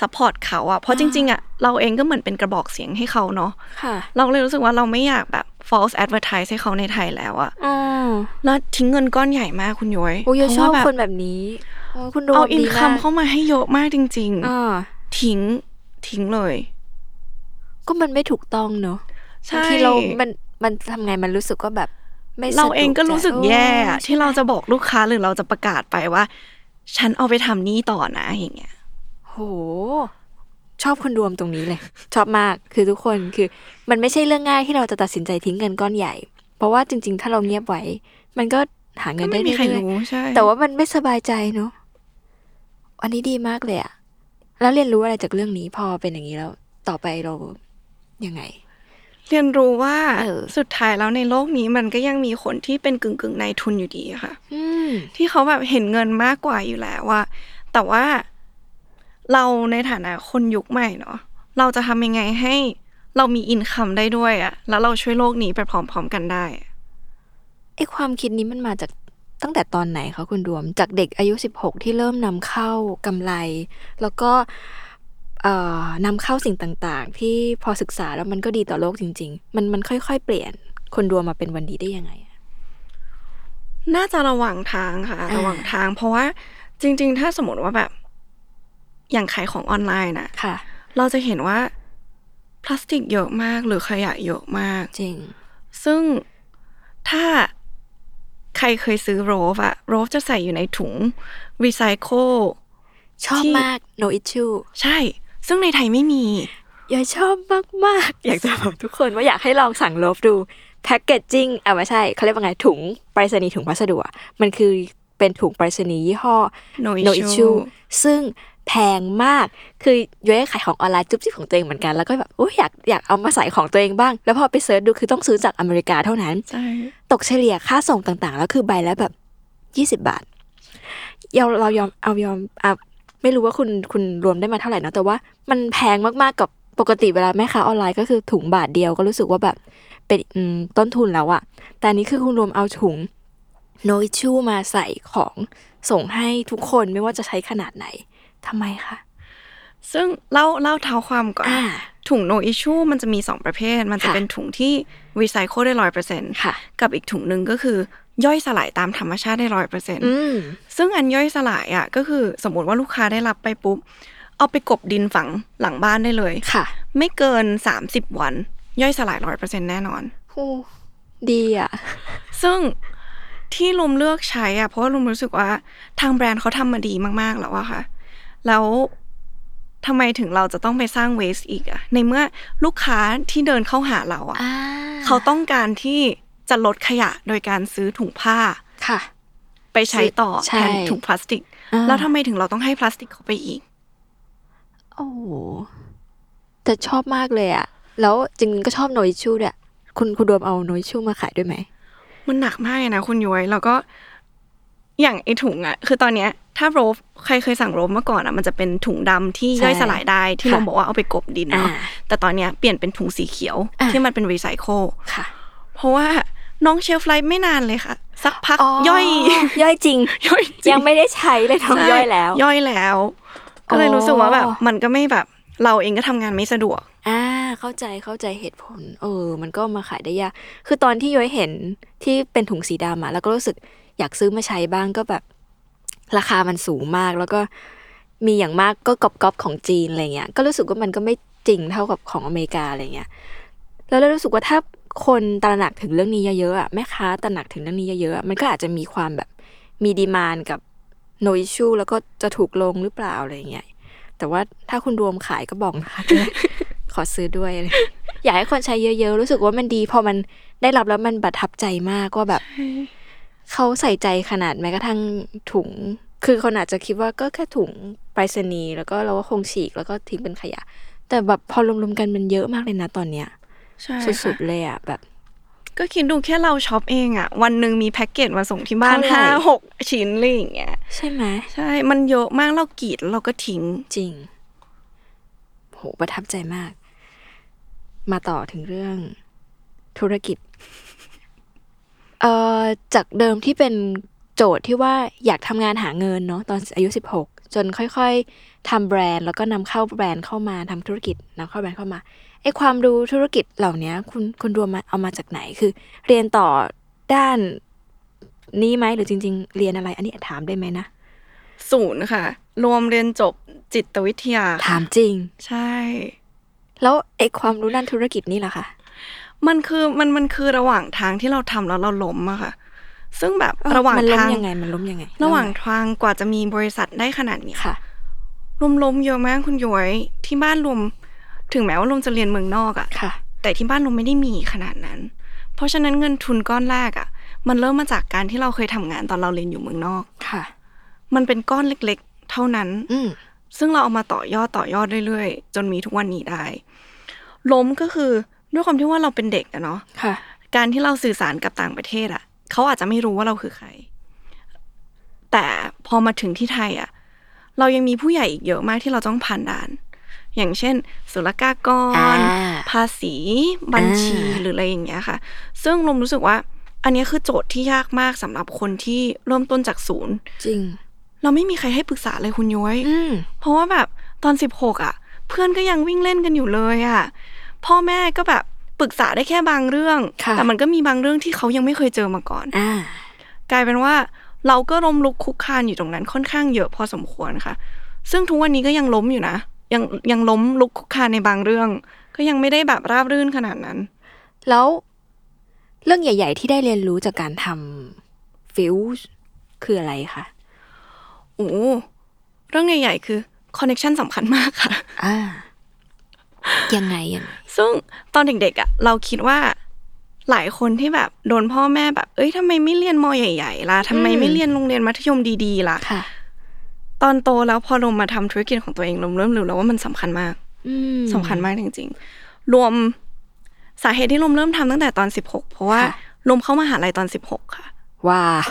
ซัพพอร์ตเขาอะเพราะจริง ๆอะเราเองก็เหมือนเป็นกระบอกเสียงให้เขาเนาะค่ะเราเลยรู้สึกว่าเราไม่อยากแบบ false advertise ให้เขาในไทยแล้วอะอืมแล้วทิ้งเงินก้อนใหญ่มากคุณย้อยโอ้ยชอบเพราะว่าคนแบบนี้โอ้ยคุณโดเอามอินดีคัมมากเข้ามาให้เยอะมากจริงอ่าๆทิ้งทิ้งเลย ก็มันไม่ถูกต้องเนอะใช่บางทีเรา มัน มันทำไง มันรู้สึกว่าแบบ ไม่สะดวเราเองก็รู้สึกใจแย่อะโอ้ที่เราจะบอกลูกค้าหรือเราจะประกาศไปว่า ฉันเอาไปทำนี่ต่อนะอย่างเงี้ย โห ชอบคนรวมตรงนี้เลย ชอบมากคือทุกคนคือ มันไม่ใช่เรื่องง่ายที่เราจะตัดสินใจทิ้งเงินก้อนใหญ่ เพราะว่าจริง ๆ ถ้าเราเงียบไว้ มันก็หาเงิก็นได้ไม่มีใครเรื่อยรู้ใช่ๆแต่ว่ามันไม่สบายใจเนอะอันนี้ดีมากเลยอะแล้วเรียนรู้อะไรจากเรื่องนี้พอเป็นอย่างนี้แล้วต่อไปเรายังไง เรียนรู้ว่าเออสุดท้ายแล้วในโลกนี้มันก็ยังมีคนที่เป็นกึ่งกึ่งๆนายทุนอยู่ดีอะค่ะอืมที่เขาแบบเห็นเงินมากกว่าอยู่แล้วว่าแต่ว่า เราในฐานะคนยุคใหม่เนาะเราจะทำยังไงให้เรามีอินคัมได้ด้วยอะแล้วเราช่วยโลกนี้ไปพร้อมๆกันได้อะไอความคิดนี้มันมาจากตั้งแต่ตอนไหนคะคุณรวม จากเด็กอายุ 16 ที่เริ่มนำเข้ากำไร แล้วก็เอ่อนำเข้าสิ่งต่างๆ ที่พอศึกษาแล้วมันก็ดีต่อโลกจริง ๆ มันมันค่อยๆ เปลี่ยนคนรวมมาเป็นวันดีได้ยังไงอะน่าจะระหว่างทางค่ะอ่าระหว่างทาง เพราะว่าจริง ๆ ถ้าสมมติว่าแบบ อย่างขายของออนไลน์นะค่ะ เราจะเห็นว่า พลาสติกเยอะมากหรือขยะเยอะมาก จริง ซึ่งถ้าใครเคยซื้อโรฟอะโรฟจะใส่อยู่ในถุงรีไซเคิลชอบที่มาก noissue ใช่ ซึ่งในไทยไม่มียายชอบมากมากๆอยากจะบอกทุกคนว่าอยากให้ลองสั่งลบดู packaging อะไม่ใช่เขาเรียกว่าไงถุงไปรษณีย์ถุงพัสดุอะมันคือเป็นถุงไปรษณีย์ยี่ห้อ noissue noissue ซึ่ง แพงมาก คือย้อยขายของออนไลน์จุ๊บจิ๊บของตัวเองเหมือนกัน แล้วก็แบบโอ้ยอยากอยากเอามาใส่ของตัวเองบ้าง แล้วพอไป search ดูคือต้องซื้อจากอเมริกาเท่านั้น ตกเฉลี่ยค่าส่งต่างๆ แล้วคือใบละแบบยี่สิบบาทเราเรายอมเอายอมอะไม่รู้ว่าคุณคุณรวมได้มาเท่าไหร่นะแต่ว่ามันแพงมากๆกับปกติเวลาแม่ค้าออนไลน์ก็คือถุงบาทเดียวก็รู้สึกว่าแบบเป็นต้นทุนแล้วอะแต่อันนี้คือคุณรวมเอาถุง no issue มาใส่ของส่งให้ทุกคนไม่ว่าจะใช้ขนาดไหน ทำไมคะซึ่งเล่าเล่าเท้าความก่อนอ่าถุง no issue มันจะมีสองประเภท มันจะค่ะเป็นถุงที่รีไซเคิลได้ร้อยเปอร์เซ็นต์ค่ะกับอีกถุงหนึ่งก็คือย่อยสลายตามธรรมชาติได้ร้อยเปอร์เซ็นต์อืมซึ่งอันย่อยสลายอะก็คือสมมติว่าลูกค้าได้รับไปปุ๊บ เอาไปกบดินฝังหลังบ้านได้เลยค่ะ ไม่เกินสามสิบวัน ย่อยสลายร้อยเปอร์เซ็นแน่นอนโอ้ดีอะ ซึ่งที่ลุมเลือกใช้อะเพราะว่าลุมรู้สึกว่าทางแบรนด์เขาทำมาดีมากๆแล้วอะค่ะ แล้วทำไมถึงเราจะต้องไปสร้างเวสอีกอะในเมื่อลูกค้าที่เดินเข้าหาเราอะอ่าเขาต้องการที่จะลดขยะโดยการซื้อถุงผ้าค่ะ ไปใช้ต่อใช่แทนถุงพลาสติกอ่าแล้วทำไมถึงเราต้องให้พลาสติกเขาไปอีก โอ้โหแต่ชอบมากเลยอะแล้วจริงๆก็ชอบโนอิชูด้วยคุณคุณรวมเอาโนอิชูมาขายด้วยไหมมันหนักมากเลยนะคุณย้อยแล้วก็ อย่างไอถุงอะคือตอนเนี้ยถ้าโรฟใครเคยสั่งโรฟเมื่อก่อนอะมันจะเป็นถุงดำที่ใช่ย่อยสลายได้ที่ค่ะเราบอกว่าเอาไปกบดินเนาะอ่าแต่ตอนเนี้ยเปลี่ยนเป็นถุงสีเขียวอ่าที่มันเป็นรีไซเคิลค่ะเพราะว่าน้องเชลฟไลฟ์ไม่นานเลยค่ะ สักพักย่อยย่อยจริงย่อยจริยังไม่ได้ใช้เลยท้องใช่ย่อยแล้ว ย่อยแล้ว ก็เลยรู้สึกว่าแบบอ๋อมันก็ไม่แบบเราเองก็ทำงานไม่สะดวก อ่า เข้าใจเข้าใจเหตุผล เออ มันก็มาขายได้ยาก คือตอนที่ย้อยเห็นที่เป็นถุงสีดำอะแล้วก็รู้สึกอยากซื้อมาใช้บ้างก็แบบ ราคามันสูงมากแล้วก็มีอย่างมากก็กอบกอบของจีนอะไรเงี้ย ก็รู้สึกว่ามันก็ไม่จริงเท่ากับของอเมริกาอะไรเงี้ย แล้วเรารู้สึกว่าถ้าคนตระหนักถึงเรื่องนี้เยอะๆอะแม่ค้าตระหนักถึงเรื่องนี้เยอะๆมันก็อาจจะมีความแบบมีดีมานกับโนอิชูแล้วก็จะถูกลงหรือเปล่าอะไรเงี้ยแต่ว่าถ้าคุณรวมขายก็บอกนะคะ ขอซื้อด้วยอะไรอยากให้คนใช้เยอะๆ รู้สึกว่ามันดี พอมันได้รับแล้วมันประทับใจมากว่าแบบ เขาใส่ใจขนาดแม้กระทั่งถุง คือคนอาจจะคิดว่าก็แค่ถุงไปรษณีย์แล้วก็เราก็คงฉีกแล้วก็ทิ้งเป็นขยะ แต่แบบพอรวมๆกันมันเยอะมากเลยนะตอนเนี้ยใช่สุดค่ะๆเลยอะแบบก็คิดดูแค่เราช็อปเองอะวันหนึ่งมีแพ็กเกจมาส่งที่บ้านเท่าไหร่ห้าหกชิ้นอะไรอย่างเงี้ยใช่ไหมใช่ มันเยอะมากเรากรีดแล้วเราก็ทิ้งจริงโหประทับใจมาก มาต่อถึงเรื่องธุรกิจเอ่อจากเดิมที่เป็นโจทย์ที่ว่าอยากทำงานหาเงินเนาะตอนอายุ 16 จนค่อยๆทำแบรนด์ แล้วก็นำเข้าแบรนด์เข้ามาทำธุรกิจนำเข้าแบรนด์เข้ามาไอความรู้ธุรกิจเหล่านี้คุณคุณรวมมาเอามาจากไหนคือ เรียนต่อด้านนี้ไหมหรือจริง ๆ เรียนอะไร อันนี้ถามได้ไหมนะศูนย์ค่ะ รวมเรียนจบจิตวิทยา ถามจริง ใช่ แล้วไอความรู้ด้านธุรกิจนี่ล่ะคะมันคือมันมันคือระหว่างทางที่เราทำแล้วเราล้มอะค่ะ ซึ่งแบบระหว่างมันล้มทางยังไงมันล้มยังไง ระหว่างทางกว่าจะมีบริษัทได้ขนาดเนี้ยค่ะรวมล้มเยอะมากคุณย้อยที่บ้านรวมถึงแม้ว่ารวมจะเรียนเมืองนอกอะค่ะ แต่ที่บ้านรวมไม่ได้มีขนาดนั้น เพราะฉะนั้นเงินทุนก้อนแรกอะมันเริ่มมาจากการที่เราเคยทำงานตอนเราเรียนอยู่เมืองนอกค่ะ มันเป็นก้อนเล็กๆ เท่านั้น อืมซึ่งเราเอามาต่อยอดต่อยอดเรื่อยๆ จนมีทุกวันนี้ได้ ล้มก็คือด้วยความที่ว่าเราเป็นเด็กอะเนาะค่ะ การที่เราสื่อสารกับต่างประเทศอะเขาอาจจะไม่รู้ว่าเราคือใคร แต่พอมาถึงที่ไทยอะเรายังมีผู้ใหญ่อีกเยอะมากที่เราต้องผ่านด่าน อย่างเช่น ศุลกากรอ่าภาษี บัญชีอ่าหรืออะไรอย่างเงี้ยค่ะ ซึ่งลมรู้สึกว่า อันเนี้ยคือโจทย์ที่ยากมากสำหรับคนที่เริ่มต้นจากศูนย์ จริง เราไม่มีใครให้ปรึกษาเลยคุณย้อยอืมเพราะว่าแบบตอนสิบหกอะ เพื่อนก็ยังวิ่งเล่นกันอยู่เลยอะ พ่อแม่ก็แบบปรึกษาได้แค่บางเรื่องค่ะแต่มันก็มีบางเรื่องที่เขายังไม่เคยเจอมาก่อนอ่ากลายเป็นว่าเราก็ล้มลุกคลุกคลานอยู่ตรงนั้นค่อนข้างเยอะพอสมควรค่ะ ซึ่งทุกวันนี้ก็ยังล้มอยู่นะ ยังยังล้มลุกคลุกคลานในบางเรื่อง ก็ยังไม่ได้แบบราบรื่นขนาดนั้น แล้วเรื่องใหญ่ ๆ ที่ได้เรียนรู้จากการทำฟิวส์คืออะไรคะโอ้เรื่องใหญ่ ๆ คือคอนเน t ชันสำคัญมากค่ะ อ่า ยังไงยังไง ซึ่งตอนเด็กๆอะเราคิดว่าหลายคนที่แบบโดนพ่อแม่แบบ เอ้ยทำไมไม่เรียนมใหญ่ๆล่ะทำไมไม่เรียนโรงเรียนมัธยมดีๆล่ะค่ะตอนโตแล้วพอลงมาทำธุรกิจของตัวเองลมเริ่มรู้แล้วว่ามันสำคัญมากอืมสำคัญมากจริง ๆ รวมสาเหตุที่ลมเริ่มทำตั้งแต่ตอนสิบหกเพราะว่าค่ะลมเข้ามหาลัยตอนสิบหกค่ะ ว้าว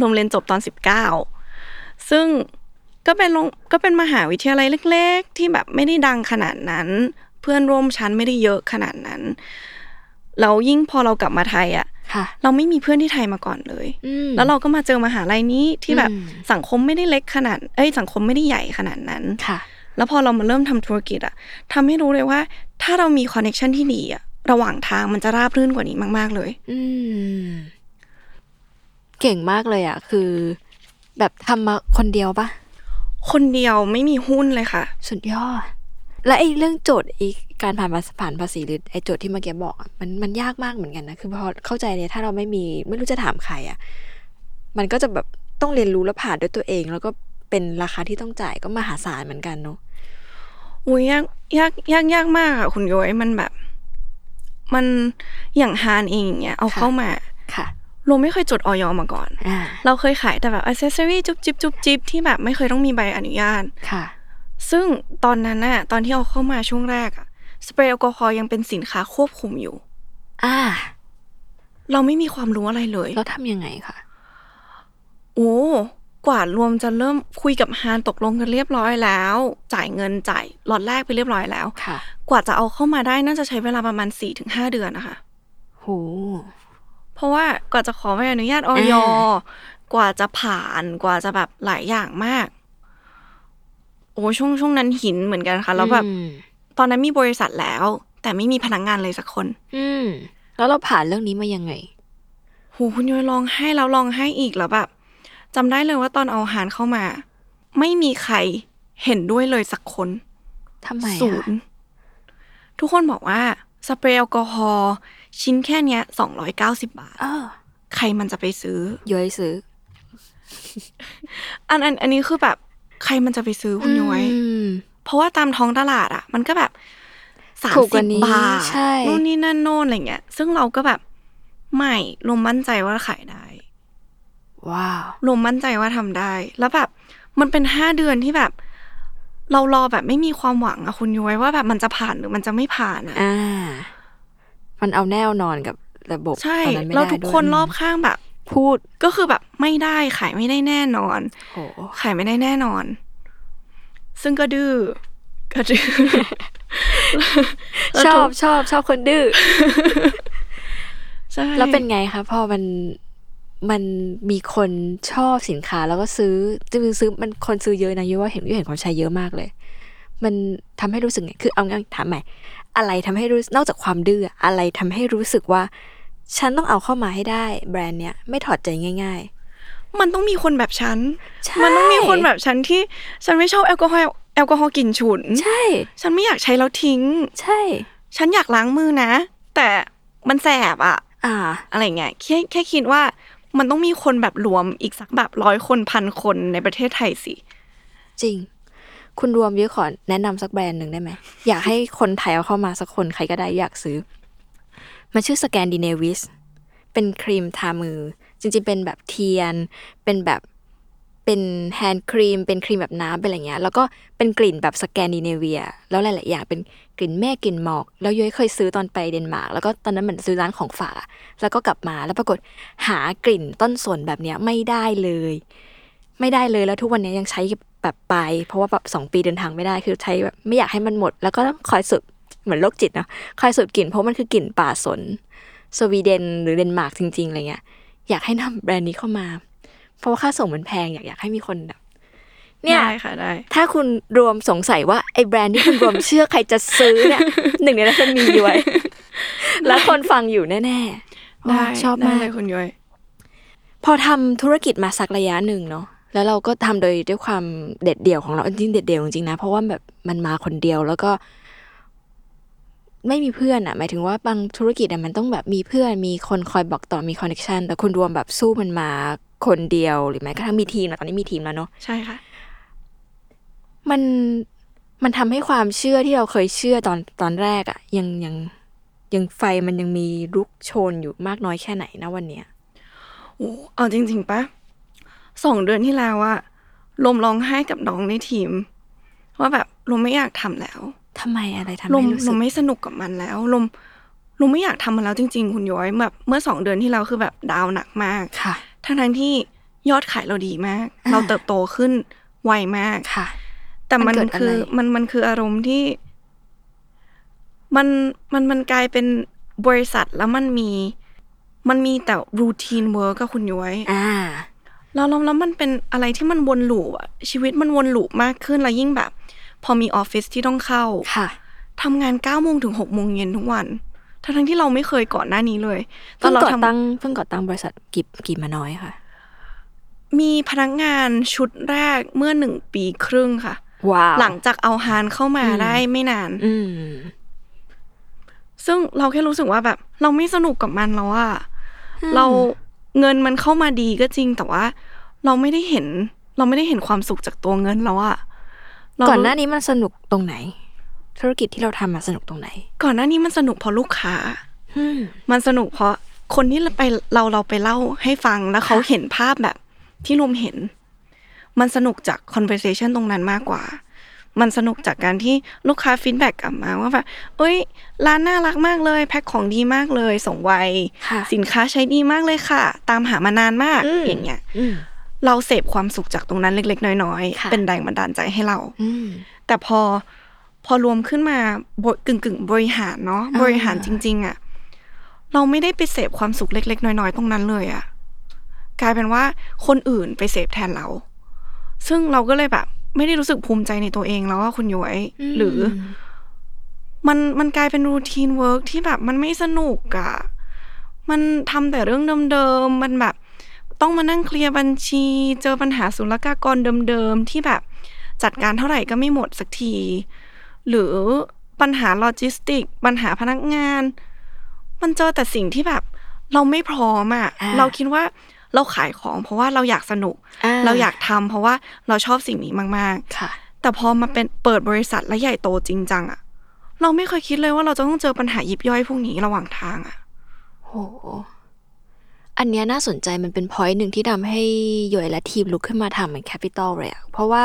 ลมเรียนจบตอนสิบเก้าซึ่งก็เป็นโรงก็เป็นมหาวิทยาลัยเล็ก ๆ ที่แบบไม่ได้ดังขนาดนั้น เพื่อนร่วมชั้นไม่ได้เยอะขนาดนั้นแล้วยิ่งพอเรากลับมาไทยอะค่ะเราไม่มีเพื่อนที่ไทยมาก่อนเลยอืมแล้วเราก็มาเจอมหาลัยนี้ที่แบบอืมสังคมไม่ได้เล็กขนาด เอ้ยสังคมไม่ได้ใหญ่ขนาดนั้นค่ะ แล้วพอเรามาเริ่มทำธุรกิจอะทำให้รู้เลยว่า ถ้าเรามีคอนเน t ชันที่ดีอะระหว่างทางมันจะราบรื่นกว่านี้มาก ๆ เลย อืมเก่งมากเลยอะ คือ แบบทำมาคนเดียวปะคนเดียวไม่มีหุ้นเลยค่ะ สุดยอด และไอ้เรื่องโจทย์ไอ้การผ่านภาษผ่านภาษีหรือไอ้โจทย์ที่เมื่อกี้บอกอะมันมันยากมากเหมือนกันนะคือพอเข้าใจเลยถ้าเราไม่มีไม่รู้จะถามใครอะมันก็จะแบบต้องเรียนรู้และผ่านด้วยตัวเอง แล้วก็เป็นราคาที่ต้องจ่ายก็มหาศาลเหมือนกันเนาะอุ้ยยากยากยากยากมากอะคุณโยยมันแบบ มันอย่างฮานเองอย่างเงี้ยเอาค่ะเข้ามาค่ะเราไม่เคยจดออยมาก่อนอ่าเราเคยขายแต่แบบอ c เซสซอรี่จุ๊บจิ๊บจุ๊บจิ๊บที่แบบไม่เคยต้องมีใบอนุญาตค่ะ ซึ่งตอนนั้นน่ะตอนที่เอาเข้ามาช่วงแรกอะสเปรย์แอลกอฮอล์ยังเป็นสินค้าควบคุมอยู่ อ่า เราไม่มีความรู้อะไรเลยแล้วทำยังไงคะโอ้กว่ารวมจะเริ่มคุยกับฮานตกลงกันเรียบร้อยแล้ว จ่ายเงินจ่ายล็อตแรกไปเรียบร้อยแล้วค่ะ กว่าจะเอาเข้ามาได้น่าจะใช้เวลาประมาณ4ี่ถึงห้าเดือนนะคะโหเพราะว่ากว่าจะขอใบอนุญาตออยอ่ากว่าจะผ่านกว่าจะแบบหลายอย่างมาก โอ้ช่วงช่วงนั้นหินเหมือนกันค่ะ แล้วแบบอืมตอนนั้นมีบริษัทแล้ว แต่ไม่มีพนักงานเลยสักคน อืม แล้วเราผ่านเรื่องนี้มายังไงโหคุณย้อยลองให้แล้วลองให้อีกแล้วแบบจำได้เลยว่าตอนเอาหารเข้ามา ไม่มีใครเห็นด้วยเลยสักคนทำไมศูอะนย์ทุกคนบอกว่าสเปรย์แอลกอฮอล์ชิ้นแค่เนี้ยสองร้อยเก้าสิบาทเออใครมันจะไปซื้อย้อยซื้อ อันอันอันนี้คือแบบ ใครมันจะไปซื้อคุณย้อยอืมเพราะว่าตามท้องตลาดอะ มันก็แบบสามถูกกสิว่าบนี้บาทใช่นู่นนี่นั่นโน่นอะไรเงี้ย ซึ่งเราก็แบบไม่รวมมั่นใจว่าขายได้ ว้าวรวมมั่นใจว่าทำได้ แล้วแบบ มันเป็นห้าเดือนที่แบบ เรารอแบบไม่มีความหวังอะคุณย้อยว่าแบบมันจะผ่านหรือมันจะไม่ผ่านอะอ่า มันเอาแน่วนอนกับระบบใช่ตอนนั้นไม่แล้วได้ทุกด้วยคนรอบข้างแบบ พูดก็คือแบบไม่ได้ขายไม่ได้แน่นอนโหขายไม่ได้แน่นอน ซึ่งก็ดื้อก็ดื้อชอบชอบชอบคนดื้อใช่แล้วเป็นไงคะพอมันมันมีคนชอบสินค้าแล้วก็ซื้อจริงๆซื้อมันคนซื้อเยอะนะยุ้ยว่าเห็นยุ้ยเห็นคนใช้เยอะมากเลย มันทำให้รู้สึกไงคือเอางั้นถามใหม่อะไรทำให้รู้นอกจากความดื้ออะอะไรทำให้รู้สึกว่า ฉันต้องเอาเข้ามาให้ได้ แบรนด์เนี้ยไม่ถอดใจง่ายมันต้องมีคนแบบฉัน ใช่ มันต้องมีคนแบบฉันที่ฉันไม่ชอบแอลกอฮอล์แอลกอฮอล์กลิ่นฉุนๆใช่ ฉันไม่อยากใช้แล้วทิ้ง ใช่ ฉันอยากล้างมือนะ แต่มันแสบอะอ่า อะไรเงี้ยแค่แค่คิดว่ามันต้องมีคนแบบรวมอีกสักแบบร้อยคนพันคนในประเทศไทยสิ จริง คุณรวมยุ้ยขอแนะนำสักแบรนด์หนึ่งได้ไหม อยากให้คนไทยเอาเข้ามาสักคนใครก็ได้อยากซื้อ มันชื่อ Skandinavisk เป็นครีมทามือ จริงๆ เป็นแบบเทียน เป็นแบบ เป็น hand cream เป็นครีมแบบน้ำเป็นอะไรเงี้ย แล้วก็เป็นกลิ่นแบบสแกนดิเนเวีย แล้วหลายๆ อย่างเป็นกลิ่นแม่กลิ่นหมอก แล้วย้อยเคยซื้อตอนไปเดนมาร์ก แล้วก็ตอนนั้นเหมือนซื้อร้านของฝาก แล้วก็กลับมา แล้วปรากฏหากลิ่นต้นสนแบบเนี้ยไม่ได้เลย ไม่ได้เลย แล้วทุกวันนี้ยังใช้แบบไป เพราะว่าแบบสองปีเดินทางไม่ได้ คือใช้แบบไม่อยากให้มันหมด แล้วก็ต้องคอยสูบ เหมือนโรคจิตเนาะคอยสูบกลิ่นเพราะมันคือกลิ่นป่าสน สวีเดนหรือเดนมาร์กจริงๆอะไรเงี้ยอยากให้นำแบรนด์นี้เข้ามา เพราะว่าค่าส่งมันแพงอยากอยากให้มีคนแบบเนี่ยได้ค่ะได้ ถ้าคุณรวมสงสัยว่าไอ้แบรนด์ที่คุณรวมเชื่อใครจะซื้อเนี่ยหนึ่งในนั้นจะมีอยู่ไว้แล้วคนฟังอยู่แน่ๆได้ชอบได้มากเลยคุณย้อยพอทำธุรกิจมาสักระยะหนึ่งเนาะแล้วเราก็ทำโดยด้วยความเด็ดเดี่ยวของเราจริงๆเด็ดเดี่ยวจริงๆนะเพราะว่าแบบมันมาคนเดียวแล้วก็ ไม่มีเพื่อนอะหมายถึงว่าบางธุรกิจอะมันต้องแบบมีเพื่อนมีคนคอยบอกต่อมีคอนเนคชันแต่คุณรวมแบบสู้มันมาคนเดียวหรือแม้กระทั่งมีทีมนะตอนนี้มีทีมแล้วเนาะใช่ค่ะ มันมันทำให้ความเชื่อที่เราเคยเชื่อตอนตอนแรกอะยังยังยังไฟมันยังมีลุกโชนอยู่มากน้อยแค่ไหนนะวันเนี้ยโอ้เอาจริง ๆปะสองเดือนที่แล้วอะลมร้องไห้กับน้องในทีม ว่าแบบลมไม่อยากทำแล้ว ทำไมอะไรทำลให้มรู้ลสึกมไม่สนุกกับมันแล้วลมลมไม่อยากทำมันแล้วจริง ๆ คุณย้อยแบบเมื่อสองเดือนที่แล้วคือแบบดาวน์หนักมากค่ะทั้งทั้งๆที่ยอดขายเราดีมากอ่าเราเติบโตขึ้นไวมากค่ะ แต่มัมันนเกิดอะไรคือมันมันคืออารมณ์ที่ มันมันมันกลายเป็นบริษัทแล้วมันมี มันมีแต่ routine work กับคุณย้อยอ่าแล้วแล้วแล้วมันเป็นอะไรที่มันวน loop อะชีวิตมันวน loop มากขึ้นแล้วยิ่งแบบ พอมีออฟฟิศที่ต้องเข้าค่ะทำงานเก้าโมงถึงหกโมงเย็นทุกวัน ทั้งทั้งๆที่เราไม่เคยก่อนหน้านี้เลยตอเพิ่นงเราก่อทำตั้งเพิ่งก่อตั้งบริษัทกี่กี่มาน้อยค่ะ มีพนักงานชุดแรกเมื่อหนึ่งปีครึ่งค่ะว้าวหลังจากเอาฮานเข้ามาอืมได้ไม่นาน อืมซึ่งเราแค่รู้สึกว่าแบบ เราไม่สนุกกับมันแล้วอะเราเงินมันเข้ามาดีก็จริงแต่ว่า เราไม่ได้เห็น เราไม่ได้เห็นความสุขจากตัวเงินแล้วอะเรา ก่อนหน้านี้มันสนุกตรงไหน ธุรกิจที่เราทำมาสนุกตรงไหน ก่อนหน้านี้มันสนุกเพราะลูกค้าอืมมันสนุกเพราะคนที่เราไปเราเราไปเล่าให้ฟังแล้วเขาเห็นภาพแบบที่รวมเห็น มันสนุกจาก conversation ตรงนั้นมากกว่า มันสนุกจากการที่ลูกค้าฟีดแบ็กกลับมาว่าแบบเอ้ย ร้านน่ารักมากเลย แพ็คของดีมากเลย ส่งไวค่ะสินค้าใช้ดีมากเลยค่ะ ตามหามานานมากอืมอย่างเงี้ยอืม เราเสพความสุขจากตรงนั้นเล็ก ๆ น้อยค่ะๆเป็นแรงบันดาลใจให้เราอืมแต่พอพอรวมขึ้นมาบกึ่งกึ่งๆบริหารเนาะอ่าบริหารจริง ๆอะเราไม่ได้ไปเสพความสุขเล็ก ๆ น้อย ๆ ตรงนั้นเลยอะกลายเป็นว่าคนอื่นไปเสพแทนเรา ซึ่งเราก็เลยแบบ ไม่ได้รู้สึกภูมิใจในตัวเองแล้วว่าคุณย้อยหรือ มันมันกลายเป็น routine work ที่แบบมันไม่สนุกอะมันทำแต่เรื่องเดิมๆมันแบบ ต้องมานั่งเคลียร์บัญชี เจอปัญหาศุลกากรเดิมๆ ที่แบบจัดการเท่าไหร่ก็ไม่หมดสักที หรือปัญหาโลจิสติก ปัญหาพนักงาน มันเจอแต่สิ่งที่แบบ เราไม่พร้อมอะอ่าเราคิดว่าเราขายของเพราะว่าเราอยากสนุกอ่าเราอยากทำเพราะว่าเราชอบสิ่งนี้มากๆค่ะ แต่พอมาเป็นเปิดบริษัทและใหญ่โตจริงจังอะเราไม่เคยคิดเลยว่าเราจะต้องเจอปัญหายิบย่อยพวกนี้ระหว่างทางอะโห อันเนี้ยน่าสนใจมันเป็น point หนึ่งที่ทำให้โยยและทีมลุกขึ้นมาทำเหมือน Capital เลยอะเพราะว่า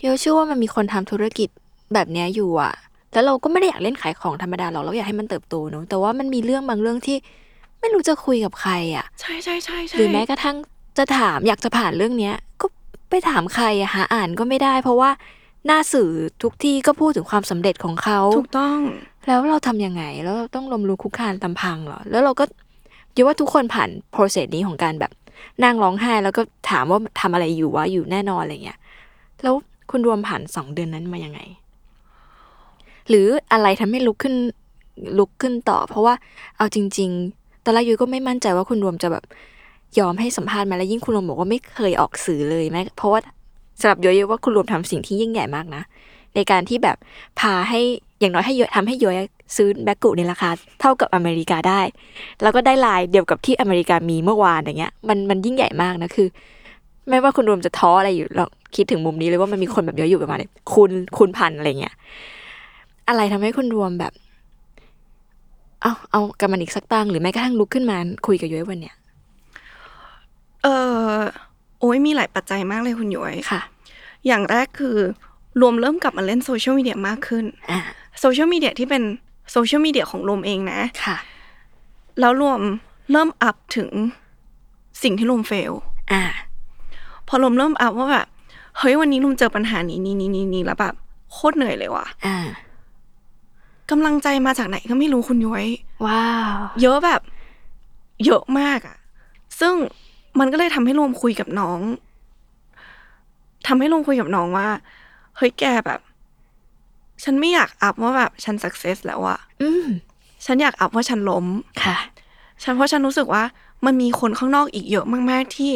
โยเชื่อว่ามันมีคนทำธุรกิจแบบเนี้ยอยู่อะแล้วเราก็ไม่ได้อยากเล่นขายของธรรมดาหรอกเราอยากให้มันเติบโตเนอะแต่ว่ามันมีเรื่องบางเรื่องที่ไม่รู้จะคุยกับใครอะใช่ใช่ใช่ใช่หรือแม้กระทั่งจะถามอยากจะผ่านเรื่องเนี้ย ก็ไปถามใครอะหาอ่านก็ไม่ได้ เพราะว่าหน้าสื่อทุกที่ก็พูดถึงความสำเร็จของเขา ถูกต้อง แล้วเราทำยังไง แล้วเราต้องลมลุกคุกคานตำพังเหรอ แล้วเราก็ เดี๋ยว่าทุกคนผ่าน process นี้ของการแบบนั่งร้องไห้แล้วก็ถามว่าทำอะไรอยู่วะอยู่แน่นอนอะไรเงี้ยแล้วคุณรวมผ่านสองเดือนนั้นมายังไง หรืออะไรทำให้ลุกขึ้นลุกขึ้นต่อ เพราะว่าเอาจริง ๆ ตอนแรกยุ้ยก็ไม่มั่นใจว่าคุณรวมจะแบบยอมให้สัมภาษณ์มาแล้วยิ่งคุณรวมบอกว่าไม่เคยออกสื่อเลยแม้เพราะว่าสำหรับยุ้ยว่าคุณรวมทำสิ่งที่ยิ่งใหญ่มากนะ ในการที่แบบพาให้ อย่างน้อยให้เยอะทำให้ย้อยซื้อแบ็กกุในราคาเท่ากับอเมริกาได้ แล้วก็ได้ลายเดียวกับที่อเมริกามีเมื่อวานอย่างเงี้ยมันมันยิ่งใหญ่มากนะคือ ไม่ว่าคุณรวมจะท้ออะไรอยู่เราคิดถึงมุมนี้เลยว่ามันมีคนแบบเยอะอยู่ประมาณนี้คุณคุณพันอะไรเงี้ยอะไรทำให้คุณรวมแบบ เอาเอากับมันอีกสักตั้งหรือแม้กระทั่งลุกขึ้นมาคุยกับย้อยวันเนี้ยเออโอ้ยมีหลายปัจจัยมากเลยคุณหยวยค่ะ อย่างแรกคือรวมเริ่มกลับมาเล่นโซเชียลมีเดียมากขึ้นอ่า โซเชียลมีเดียที่เป็นโซเชียลมีเดียของรวมเองนะค่ะ แล้วรวมเริ่มอัพถึงสิ่งที่รวม fail อ่า พอรวมเริ่มอัพว่าแบบเฮ้ยวันนี้รวมเจอปัญหานี้นี้นี้นี้นี้แล้วแบบโคตรเหนื่อยเลยว่ะ อ่ากำลังใจมาจากไหนก็ไม่รู้คุณย้อย ว้าว เยอะแบบ เยอะมากอะซึ่งมันก็เลยทำให้รวมคุยกับน้องทำให้รวมคุยกับน้องว่า เฮ้ยแกแบบ ฉันไม่อยากอัพว่าแบบฉันสักเซสแล้วอะอืมฉันอยากอัพว่าฉันล้มค่ะ ฉันเพราะฉันรู้สึกว่า มันมีคนข้างนอกอีกเยอะมาก ๆ ที่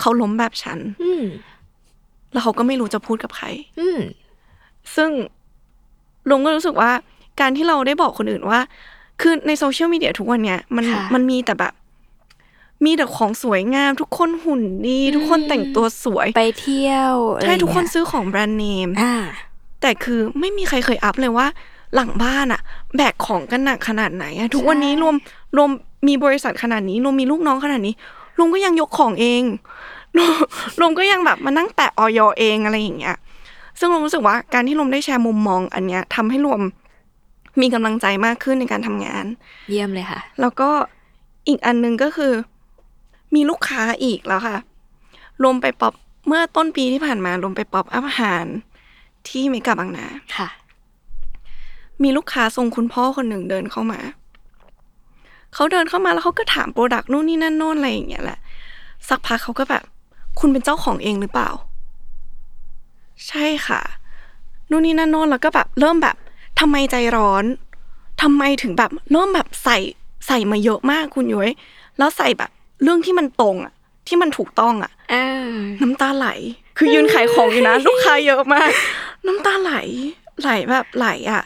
เขาล้มแบบฉัน อืมแล้วเขาก็ไม่รู้จะพูดกับใคร อืมซึ่งลุงก็รู้สึกว่า การที่เราได้บอกคนอื่นว่า คือในโซเชียลมีเดียทุกวันเนี้ยมันค่ะมันมีแต่แบบ มีแต่ของสวยงาม ทุกคนหุ่นดี ทุกคนแต่งตัวสวยไปเที่ยวอะไรใช่ทุกคนเงี้ยซื้อของแบรนด์เนมอ่า แต่คือไม่มีใครเคยอัพเลยว่า หลังบ้านอะแบกของกันหนักขนาดไหนอะทุกวันนี้รวมรวมมีบริษัทขนาดนี้รวมมีลูกน้องขนาดนี้รวมก็ยังยกของเองรวมรวมก็ยังแบบมานั่งแตะออยเองอะไรอย่างเงี้ย ซึ่งรวมรู้สึกว่าการที่รวมได้แชร์มุมมองอันเนี้ยทำให้รวมมีกำลังใจมากขึ้นในการทำงาน เยี่ยมเลยค่ะ แล้วก็อีกอันหนึงก็คือ มีลูกค้าอีกแล้วค่ะรวมไปป๊อปเมื่อต้นปีที่ผ่านมารวมไป pop up อาหาร ที่เมกาบางนาค่ะ มีลูกค้าทรงคุณพ่อคนหนึ่งเดินเข้ามา เขาเดินเข้ามาแล้วเขาก็ถาม product นู่นนี่นั่นโน่นอะไรอย่างเงี้ยแหละ สักพักเขาก็แบบ คุณเป็นเจ้าของเองหรือเปล่า ใช่ค่ะ นู่นนี่นั่นโน่นแล้วก็แบบเริ่มแบบทำไมใจร้อนทำไมถึงแบบเริ่มแบบใส่ใส่มาเยอะมากคุณยุ้ยแล้วใส่แบบ เรื่องที่มันตรงอะที่มันถูกต้องอะอ่าน้ำตาไหล คือยืนขายของอยู่นะ ลูกค้าเยอะมาก น้ำตาไหล ไหลแบบไหลอะ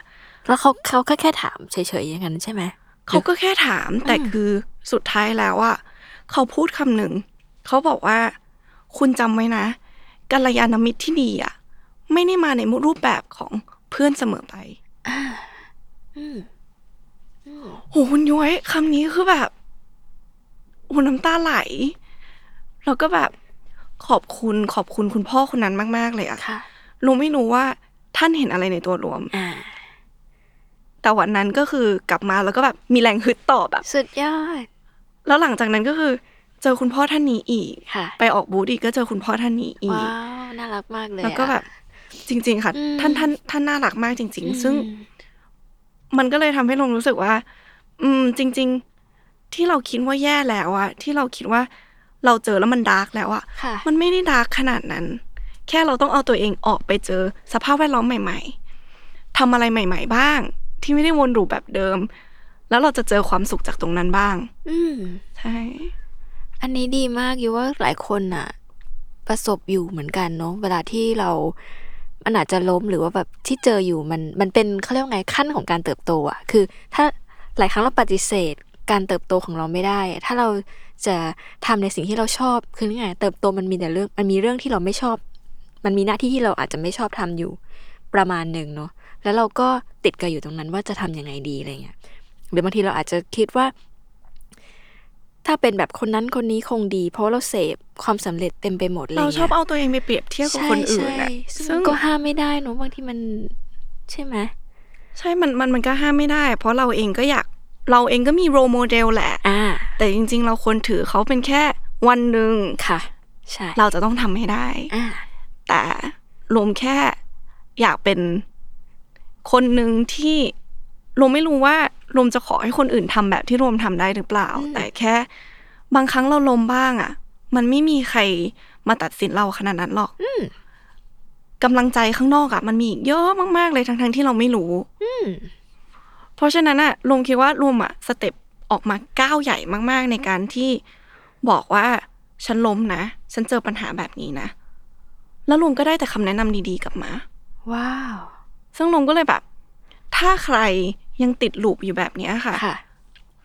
แล้วเขาเขาแค่แค่ถามเฉยๆอย่างนั้นใช่ไหมเขาก็แค่ถามแต่คือสุดท้ายแล้วอะเขาพูดคำหนึ่งเขาบอกว่า คุณจำไว้นะกัลยาณมิตรที่ดีอะ ไม่ได้มาในรูปแบบของเพื่อนเสมอไปอืมโหคุณย้อยคำนี้คือแบบโอ้น้ำตาไหล แล้วก็แบบขอบคุณขอบคุณคุณพ่อคนนั้นมาก ๆ เลยอะค่ะ ลุงไม่รู้ว่าท่านเห็นอะไรในตัวรวมอ่าแต่วันนั้นก็คือกลับมาแล้วก็แบบมีแรงฮึดต่อแบบ สุดยอด แล้วหลังจากนั้นก็คือ เจอคุณพ่อท่านนี้อีกค่ะไปออกบูธอีกก็เจอคุณพ่อท่านนี้อีว้ากวน่ารักมากเลย แล้วก็อะแบบจริง ๆ ค่ะอืมท่านท่านท่านน่ารักมากจริงอืมๆซึ่ง มันก็เลยทำให้ลงรู้สึกว่า อืม จริง ๆ ที่เราคิดว่าแย่แล้วอะที่เราคิดว่าเราเจอแล้วมัน dark แล้วอะค่ะมันไม่ได้ dark ขนาดนั้น แค่เราต้องเอาตัวเองออกไปเจอสภาพแวดล้อมใหม่ ๆทำอะไรใหม่ ๆ บ้าง ที่ไม่ได้วน loop แบบเดิม แล้วเราจะเจอความสุขจากตรงนั้นบ้าง อืมใช่ อันนี้ดีมากอยู่ว่าหลายคนน่ะประสบอยู่เหมือนกันเนาะเวลาที่เรามันอาจจะล้มหรือว่าแบบที่เจออยู่มันมันเป็นเขาเรียกว่าไงขั้นของการเติบโตอะคือ ถ้าหลายครั้งเราปฏิเสธการเติบโตของเราไม่ได้อะถ้าเราจะทำในสิ่งที่เราชอบ คือไงเติบโตมันมีแต่เรื่องมันมีเรื่องที่เราไม่ชอบ มันมีหน้าที่ที่เราอาจจะไม่ชอบทำอยู่ประมาณหนึ่งเนาะแล้วเราก็ติดกับอยู่ตรงนั้นว่าจะทำยังไงดีอะไรเงี้ยหรือบางทีเราอาจจะคิดว่า ถ้าเป็นแบบคนนั้นคนนี้คงดี เพราะว่าเราเสพความสำเร็จเต็มไปหมดเลยเราชอบเอาตัวเองไปเปรียบเทียบกับคนอื่นใช่อะใช่ซึ่ซึ่งงก็ห้ามไม่ได้เนอะบางทีมันใช่ไหมใช่มันมันมันก็ห้ามไม่ได้ เพราะเราเองก็อยากเราเองก็มีโรโมเดลแหละอ่าแต่จริง ๆ เราควรถือเขาเป็นแค่วันหนึ่งค่ะ ใช่ เราจะต้องทำให้ได้อ่า แต่รวมแค่อยากเป็นคนหนึ่งที่รวมไม่รู้ว่ารวมจะขอให้คนอื่นทำแบบที่รวมทำได้หรือเปล่า แต่แค่ บางครั้งเราลมบ้างอะ มันไม่มีใครมาตัดสินเราขนาดนั้นหรอกกำลังใจข้างนอกอะมันมีอีกเยอะมากๆเลยทั้งๆที่เราไม่รู้อืมเพราะฉะนั้นอะรวมคิดว่ารวมอะสเต็ปออกมาก้าวใหญ่มาก ๆ ในการที่บอกว่าฉันล้มนะ ฉันเจอปัญหาแบบนี้นะ แล้วรวมก็ได้แต่คำแนะนำดีๆกลับมา ว้าว ซึ่งรวมก็เลยแบบ ถ้าใครยังติดลูปอยู่แบบเนี้ยค่ะค่ะ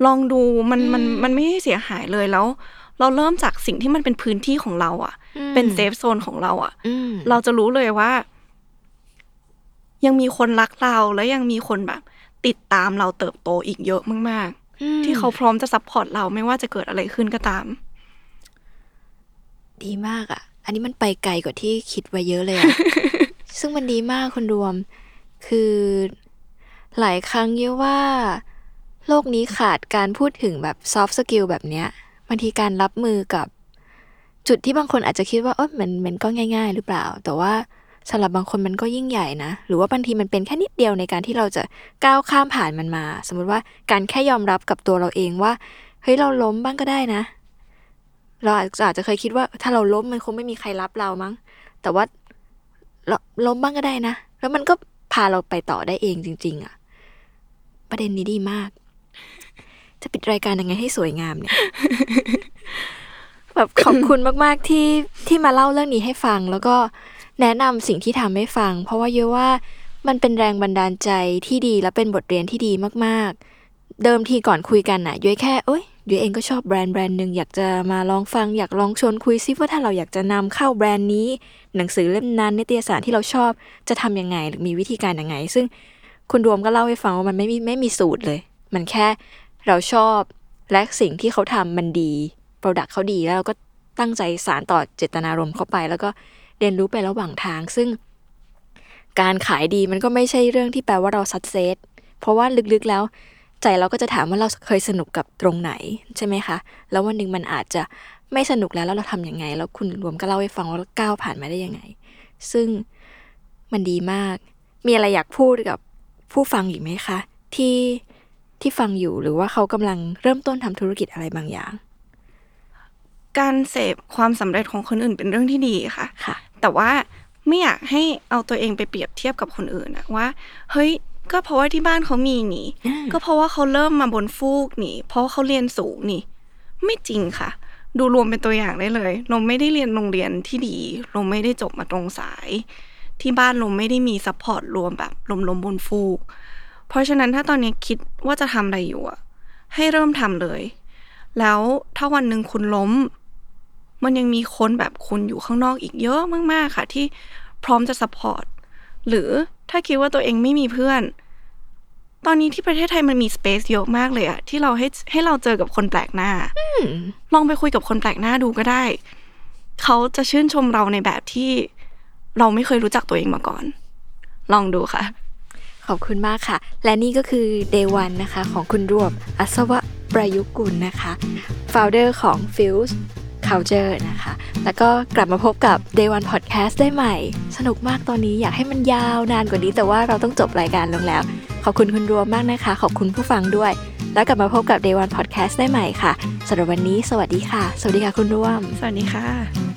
ลองดูมันมันมันไม่ได้เสียหายเลยแล้ว เราเริ่มจากสิ่งที่มันเป็นพื้นที่ของเราอะอืมเป็นเซฟโซนของเราอะอืมเราจะรู้เลยว่า ยังมีคนรักเราและยังมีคนแบบ ติดตามเราเติบโตอีกเยอะมากอืมๆที่เขาพร้อมจะ support เราไม่ว่าจะเกิดอะไรขึ้นก็ตาม ดีมากอะ อันนี้มันไปไกลกว่าที่คิดไว้เยอะเลยอะซึ่งมันดีมากคุณรวม คือ หลายครั้งเยอะว่า โลกนี้ขาดการพูดถึงแบบ soft skill แบบเนี้ยบางทีการรับมือกับจุดที่บางคนอาจจะคิดว่าเออมันมันก็ง่าย ๆ หรือเปล่า แต่ว่าสำหรับบางคนมันก็ยิ่งใหญ่นะ หรือว่าบางทีมันเป็นแค่นิดเดียวในการที่เราจะก้าวข้ามผ่านมันมา สมมติว่าการแค่ยอมรับกับตัวเราเองว่า เฮ้ยเราล้มบ้างก็ได้นะ เราอาจจะเคยคิดว่า ถ้าเราล้มมันคงไม่มีใครรับเรามั้ง แต่ว่าล้มบ้างก็ได้นะ แล้วมันก็พาเราไปต่อได้เองจริง ๆอะ ประเด็นนี้ดีมาก จะปิดรายการยังไงให้สวยงามเนี่ย แบบขอบคุณมาก ๆ ที่ที่มาเล่าเรื่องนี้ให้ฟัง แล้วก็แนะนำสิ่งที่ทำให้ฟัง เพราะว่าเยอะว่ามันเป็นแรงบันดาลใจที่ดีและเป็นบทเรียนที่ดีมาก ๆ เดิมทีก่อนคุยกันน่ะย้อยแค่ เอ้ย ย้อยเองก็ชอบแบรนด์แบรนด์หนึ่งอยากจะมาลองฟังอยากลองชวนคุยซิว่าถ้าเราอยากจะนำเข้าแบรนด์นี้ หนังสือเล่มนั้นนิตยสารที่เราชอบจะทำยังไงหรือมีวิธีการยังไง ซึ่งคุณรวมก็เล่าให้ฟังว่ามันไม่มีไม่มีสูตรเลย มันแค่เราชอบและสิ่งที่เขาทำมันดี Product เขาดีแล้วเราก็ตั้งใจสารต่อเจตนารมณ์เข้าไป แล้วก็เรียนรู้ไประหว่างทาง ซึ่งการขายดีมันก็ไม่ใช่เรื่องที่แปลว่าเราสัดเซตเพราะว่าลึกๆแล้ว ใจเราก็จะถามว่าเราเคยสนุกกับตรงไหนใช่ไหมคะ แล้ววันหนึ่งมันอาจจะไม่สนุกแล้วแล้วเราทำยังไง แล้วคุณรวมก็เล่าให้ฟังว่าเราก้าวผ่านมาได้ยังไง ซึ่งมันดีมาก มีอะไรอยากพูดกับผู้ฟังอีกไหมคะ ที่ที่ฟังอยู่หรือว่าเขากำลังเริ่มต้นทำธุรกิจอะไรบางอย่าง การเสพความสำเร็จของคนอื่นเป็นเรื่องที่ดีค่ะค่ะ แต่ว่าไม่อยากให้เอาตัวเองไปเปรียบเทียบกับคนอื่นอะว่า เฮ้ย ก็เพราะว่าที่บ้านเขามีนี่อืมก็เพราะว่าเขาเริ่มมาบนฟูกนี่ เพราะว่าเขาเรียนสูงนี่ ไม่จริงค่ะ ดูรวมเป็นตัวอย่างได้เลยเราไม่ได้เรียนโรงเรียนที่ดีเราไม่ได้จบมาตรงสาย ที่บ้านเราไม่ได้มี support รวมแบบล้มๆบนฟูก เพราะฉะนั้นถ้าตอนนี้คิดว่าจะทำอะไรอยู่อะให้เริ่มทำเลย แล้วถ้าวันหนึ่งคุณล้ม มันยังมีคนแบบคุณอยู่ข้างนอกอีกเยอะมากๆค่ะ ที่พร้อมจะ support หรือถ้าคิดว่าตัวเองไม่มีเพื่อน ตอนนี้ที่ประเทศไทยมันมี space เยอะมากเลยอะที่เราให้ให้เราเจอกับคนแปลกหน้าลองไปคุยกับคนแปลกหน้าดูก็ได้ เขาจะชื่นชมเราในแบบที่เราไม่เคยรู้จักตัวเองมาก่อน ลองดูค่ะ ขอบคุณมากค่ะ และนี่ก็คือ Day One นะคะ ของคุณรวบอัศวะประยุกุลนะคะ founder ของ Fuse Culture นะคะ แล้วก็กลับมาพบกับ Day One Podcast ได้ใหม่ สนุกมากตอนนี้อยากให้มันยาวนานกว่านี้ แต่ว่าเราต้องจบรายการลงแล้ว ขอบคุณคุณรวมมากนะคะ ขอบคุณผู้ฟังด้วย แล้วกลับมาพบกับ Day One Podcast ได้ใหม่ค่ะสำหรับวันนี้ สวัสดีค่ะ สวัสดีค่ะคุณรวม สวัสดีค่ะ